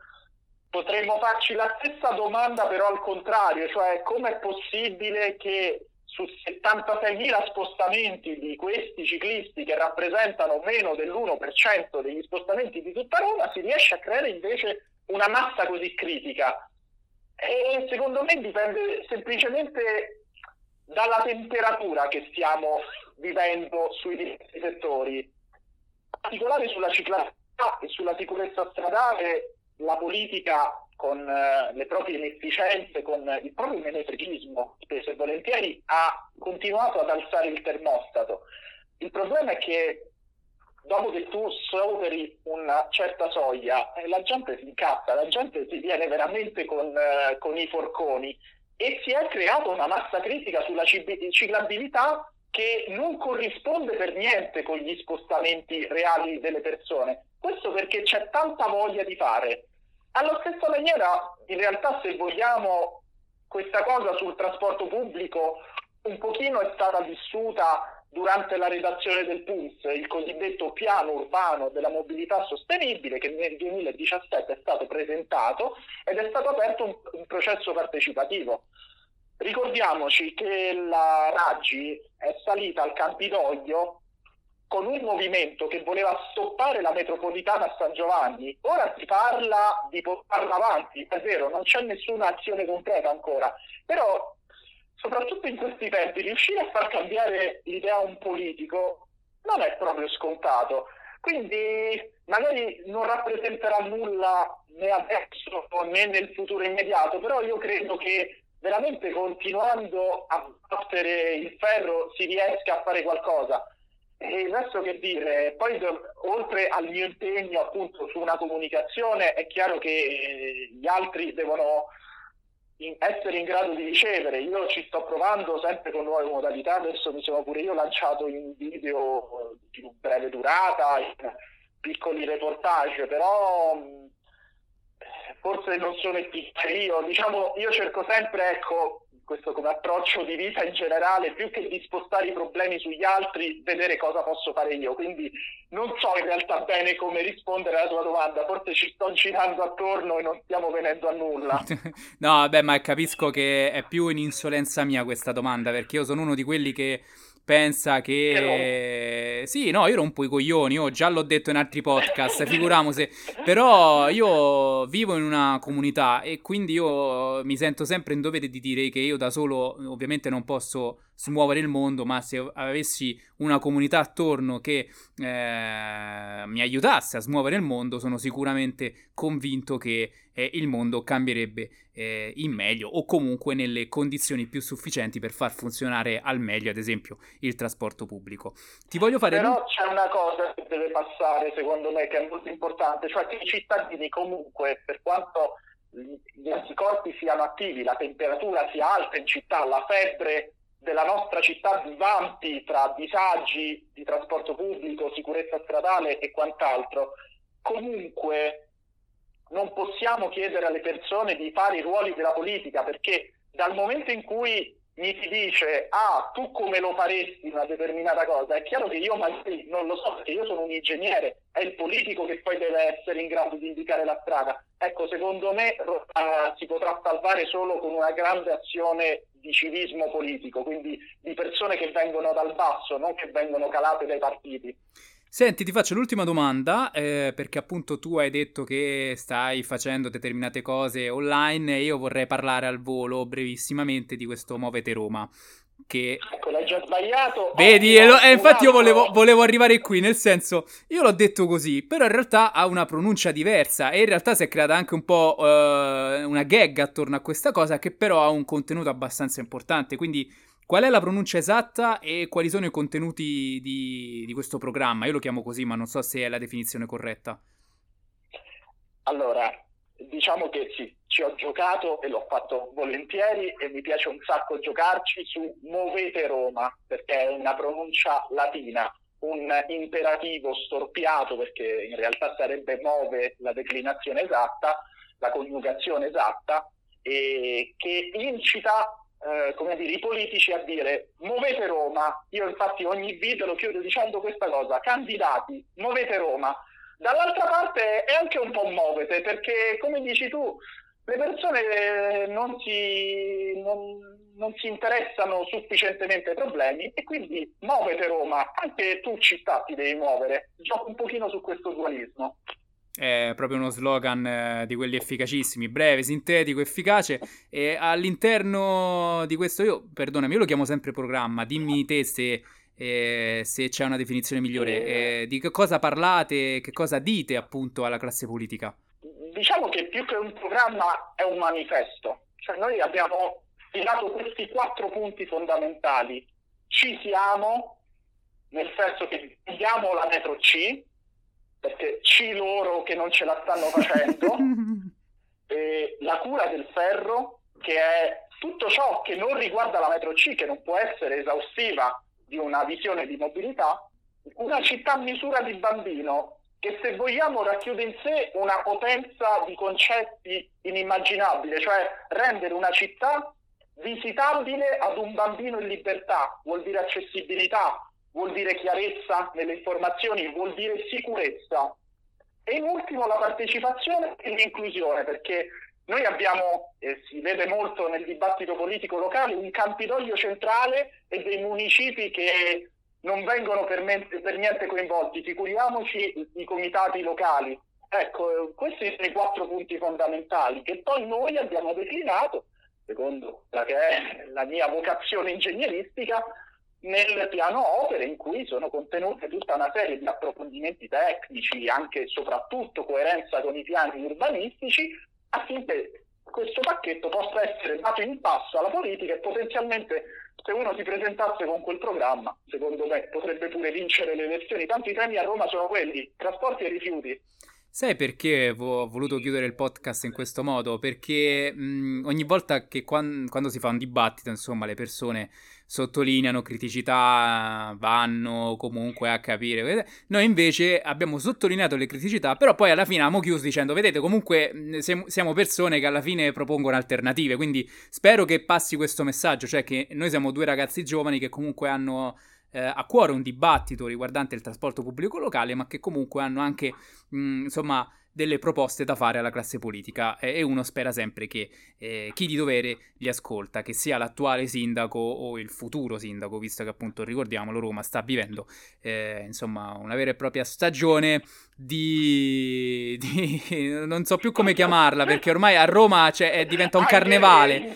Potremmo farci la stessa domanda però al contrario, cioè com'è possibile che su 76.000 spostamenti di questi ciclisti che rappresentano meno dell'1% degli spostamenti di tutta Roma si riesce a creare invece una massa così critica. E secondo me dipende semplicemente dalla temperatura che stiamo vivendo sui diversi settori. In particolare sulla ciclabilità e sulla sicurezza stradale la politica con eh, le proprie inefficienze, con il proprio menefreghismo, spesso e volentieri, ha continuato ad alzare il termostato. Il problema è che dopo che tu superi una certa soglia, eh, la gente si incazza, la gente si viene veramente con, eh, con i forconi e si è creata una massa critica sulla ciclabilità che non corrisponde per niente con gli spostamenti reali delle persone. Questo perché c'è tanta voglia di fare, alla stessa maniera, in realtà, se vogliamo, questa cosa sul trasporto pubblico un pochino è stata vissuta durante la redazione del PULS, il cosiddetto piano urbano della mobilità sostenibile che nel 2017 è stato presentato ed è stato aperto un, un processo partecipativo. Ricordiamoci che la Raggi è salita al Campidoglio con un movimento che voleva stoppare la metropolitana a San Giovanni. Ora si parla di portarla avanti, è vero, non c'è nessuna azione concreta ancora, però soprattutto in questi tempi riuscire a far cambiare l'idea a un politico non è proprio scontato. Quindi magari non rappresenterà nulla né adesso né nel futuro immediato, però io credo che veramente continuando a battere il ferro si riesca a fare qualcosa. E il resto che dire, poi oltre al mio impegno appunto su una comunicazione è chiaro che eh, gli altri devono essere in grado di ricevere. Io ci sto provando sempre con nuove modalità, adesso mi sono pure io lanciato in video di breve durata, in piccoli reportage, però forse non sono efficace io. Diciamo, io cerco sempre, ecco, questo come approccio di vita in generale, più che di spostare i problemi sugli altri, vedere cosa posso fare io. Quindi non so in realtà bene come rispondere alla tua domanda, forse ci sto girando attorno e non stiamo venendo a nulla. no, vabbè, ma capisco che è più in insolenza mia questa domanda, perché io sono uno di quelli che pensa che... Sì, no, io rompo i coglioni, io già l'ho detto in altri podcast, figuriamo se... Però io vivo in una comunità e quindi io mi sento sempre in dovere di dire che io da solo ovviamente non posso smuovere il mondo, ma se avessi una comunità attorno che eh, mi aiutasse a smuovere il mondo, sono sicuramente convinto che eh, il mondo cambierebbe eh, in meglio o comunque nelle condizioni più sufficienti per far funzionare al meglio, ad esempio, il trasporto pubblico. Ti voglio fare... Però c'è una cosa che deve passare, secondo me, che è molto importante, cioè che i cittadini comunque, per quanto gli anticorpi siano attivi, la temperatura sia alta in città, la febbre della nostra città vivanti tra disagi di trasporto pubblico, sicurezza stradale e quant'altro, comunque non possiamo chiedere alle persone di fare i ruoli della politica perché dal momento in cui mi si dice ah tu come lo faresti una determinata cosa? È chiaro che io magari non lo so perché io sono un ingegnere è il politico che poi deve essere in grado di indicare la strada. Ecco secondo me uh, si potrà salvare solo con una grande azione di civismo politico quindi di persone che vengono dal basso non che vengono calate dai partiti Senti, ti faccio l'ultima domanda, eh, perché appunto tu hai detto che stai facendo determinate cose online e io vorrei parlare al volo brevissimamente di questo Muovete Roma. Che... Ecco, l'hai già sbagliato. Vedi, e, lo, e infatti io volevo, volevo, arrivare qui, nel senso, io l'ho detto così, però in realtà ha una pronuncia diversa e in realtà si è creata anche un po' uh, una gag attorno a questa cosa che però ha un contenuto abbastanza importante, quindi Qual è la pronuncia esatta e quali sono i contenuti di, di, questo programma? Io lo chiamo così, ma non so se è la definizione corretta. Allora, diciamo che sì, ci ho giocato e l'ho fatto volentieri e mi piace un sacco giocarci su Movete Roma, perché è una pronuncia latina, un imperativo storpiato, perché in realtà sarebbe move la declinazione esatta, la coniugazione esatta, e che incita eh, come dire, i politici a dire muovete Roma, io infatti ogni video lo chiudo dicendo questa cosa, candidati, muovete Roma. Dall'altra parte è anche un po' muovete perché come dici tu, le persone non si, non, non si interessano sufficientemente ai problemi e quindi muovete Roma, anche tu città ti devi muovere, gioco un pochino su questo dualismo. È proprio uno slogan eh, di quelli efficacissimi, breve, sintetico, efficace. E all'interno di questo, io, perdonami, io lo chiamo sempre programma. Dimmi te se, eh, se c'è una definizione migliore. Eh, di che cosa parlate, che cosa dite appunto alla classe politica? Diciamo che più che un programma è un manifesto. Cioè noi abbiamo stilato questi quattro punti fondamentali. Ci siamo, nel senso che diamo la metro C, perché ci loro che non ce la stanno facendo, e la cura del ferro, che è tutto ciò che non riguarda la metro C, che non può essere esaustiva di una visione di mobilità, una città a misura di bambino che se vogliamo racchiude in sé una potenza di concetti inimmaginabile, cioè rendere una città visitabile ad un bambino in libertà, vuol dire accessibilità, vuol dire chiarezza nelle informazioni, vuol dire sicurezza. E in ultimo la partecipazione e l'inclusione, perché noi abbiamo, eh, si vede molto nel dibattito politico locale, un campidoglio centrale e dei municipi che non vengono per, me, per niente coinvolti. Figuriamoci i, comitati locali. Ecco, questi sono i quattro punti fondamentali che poi noi abbiamo declinato, secondo la che è la mia vocazione ingegneristica, nel piano opere in cui sono contenute tutta una serie di approfondimenti tecnici, anche e soprattutto coerenza con i piani urbanistici, affinché questo pacchetto possa essere dato in passo alla politica e potenzialmente se uno si presentasse con quel programma, secondo me potrebbe pure vincere le elezioni. Tanto i temi a Roma sono quelli, trasporti e rifiuti. Sai perché ho voluto chiudere il podcast in questo modo? Perché mh, ogni volta che quando, quando si fa un dibattito, insomma, le persone sottolineano criticità, vanno comunque a capire. Noi invece abbiamo sottolineato le criticità, però poi alla fine abbiamo chiuso dicendo, vedete, comunque siamo persone che alla fine propongono alternative, quindi spero che passi questo messaggio, cioè che noi siamo due ragazzi giovani che comunque hanno eh, a cuore un dibattito riguardante il trasporto pubblico locale, ma che comunque hanno anche, mh, insomma, delle proposte da fare alla classe politica e uno spera sempre che eh, chi di dovere li ascolta, che sia l'attuale sindaco o il futuro sindaco, visto che appunto ricordiamolo Roma sta vivendo eh, insomma una vera e propria stagione di, di, non so più come chiamarla perché ormai a Roma cioè, diventa un carnevale.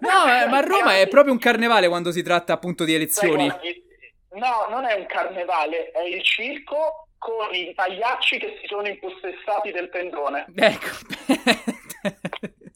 No, ma a Roma è proprio un carnevale quando si tratta appunto di elezioni. No, non è un carnevale, è il circo con i pagliacci che si sono impossessati del tendone. Ecco.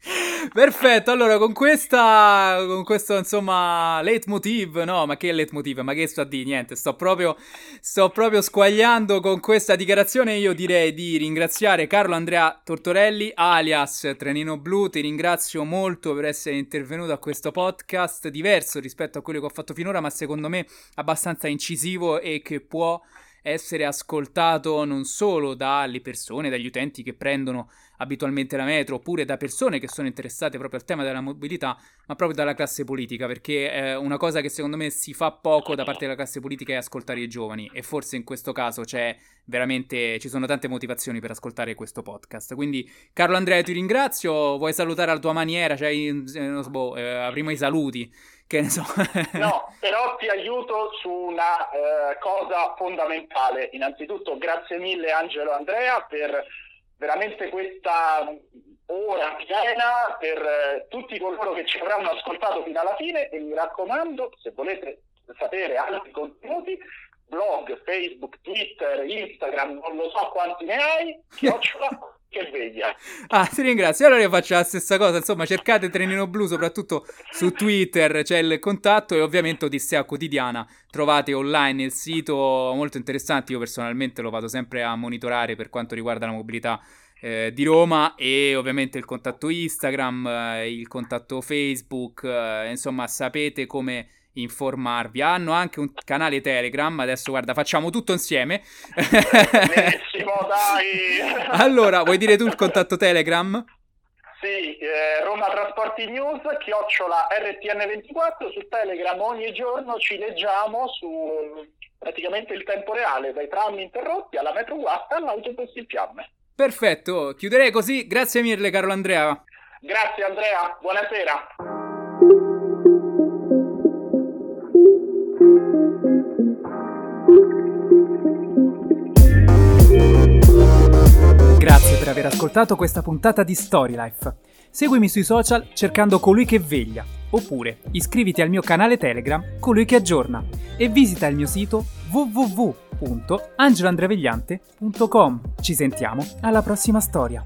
Perfetto, allora con questa, con questo insomma leitmotiv, no ma che leitmotiv, ma che sto a dire, niente, sto proprio, sto proprio squagliando con questa dichiarazione, io direi di ringraziare Carlo Andrea Tortorelli alias Trenino Blu, ti ringrazio molto per essere intervenuto a questo podcast, diverso rispetto a quello che ho fatto finora, ma secondo me abbastanza incisivo e che può essere ascoltato non solo dalle persone, dagli utenti che prendono abitualmente la metro, oppure da persone che sono interessate proprio al tema della mobilità, ma proprio dalla classe politica, perché eh, una cosa che secondo me si fa poco da parte della classe politica è ascoltare i giovani e forse in questo caso c'è veramente ci sono tante motivazioni per ascoltare questo podcast. Quindi Carlo Andrea ti ringrazio, vuoi salutare alla tua maniera, cioè non so, boh, eh, prima i saluti che ne so. no, però ti aiuto su una eh, cosa fondamentale. Innanzitutto, grazie mille Angelo Andrea per veramente questa ora piena per eh, tutti coloro che ci avranno ascoltato fino alla fine e mi raccomando, se volete sapere altri contenuti, blog, Facebook, Twitter, Instagram, non lo so quanti ne hai, chiocciola che veglia. Ah, ti ringrazio. Allora io faccio la stessa cosa. Insomma, cercate Trenino Blu soprattutto su Twitter, c'è il contatto e ovviamente Odissea Quotidiana. Trovate online il sito molto interessante. Io personalmente lo vado sempre a monitorare per quanto riguarda la mobilità. Eh, di Roma e ovviamente il contatto Instagram, eh, il contatto Facebook, eh, insomma sapete come informarvi. Hanno anche un canale Telegram. Adesso guarda, facciamo tutto insieme. Benissimo, dai. allora, vuoi dire tu il contatto Telegram? Sì, eh, Roma Trasporti News, chiocciola RTN24 su Telegram ogni giorno ci leggiamo su praticamente il tempo reale, dai tram interrotti alla metro guasta all'autobus in fiamme. Perfetto, chiuderei così. Grazie mille Carlo Andrea. Grazie Andrea, buonasera. Grazie per aver ascoltato questa puntata di Storylife. Seguimi sui social cercando colui che veglia, oppure iscriviti al mio canale Telegram Colui che aggiorna e visita il mio sito www.angeloandrevegliante.com. Ci sentiamo alla prossima storia.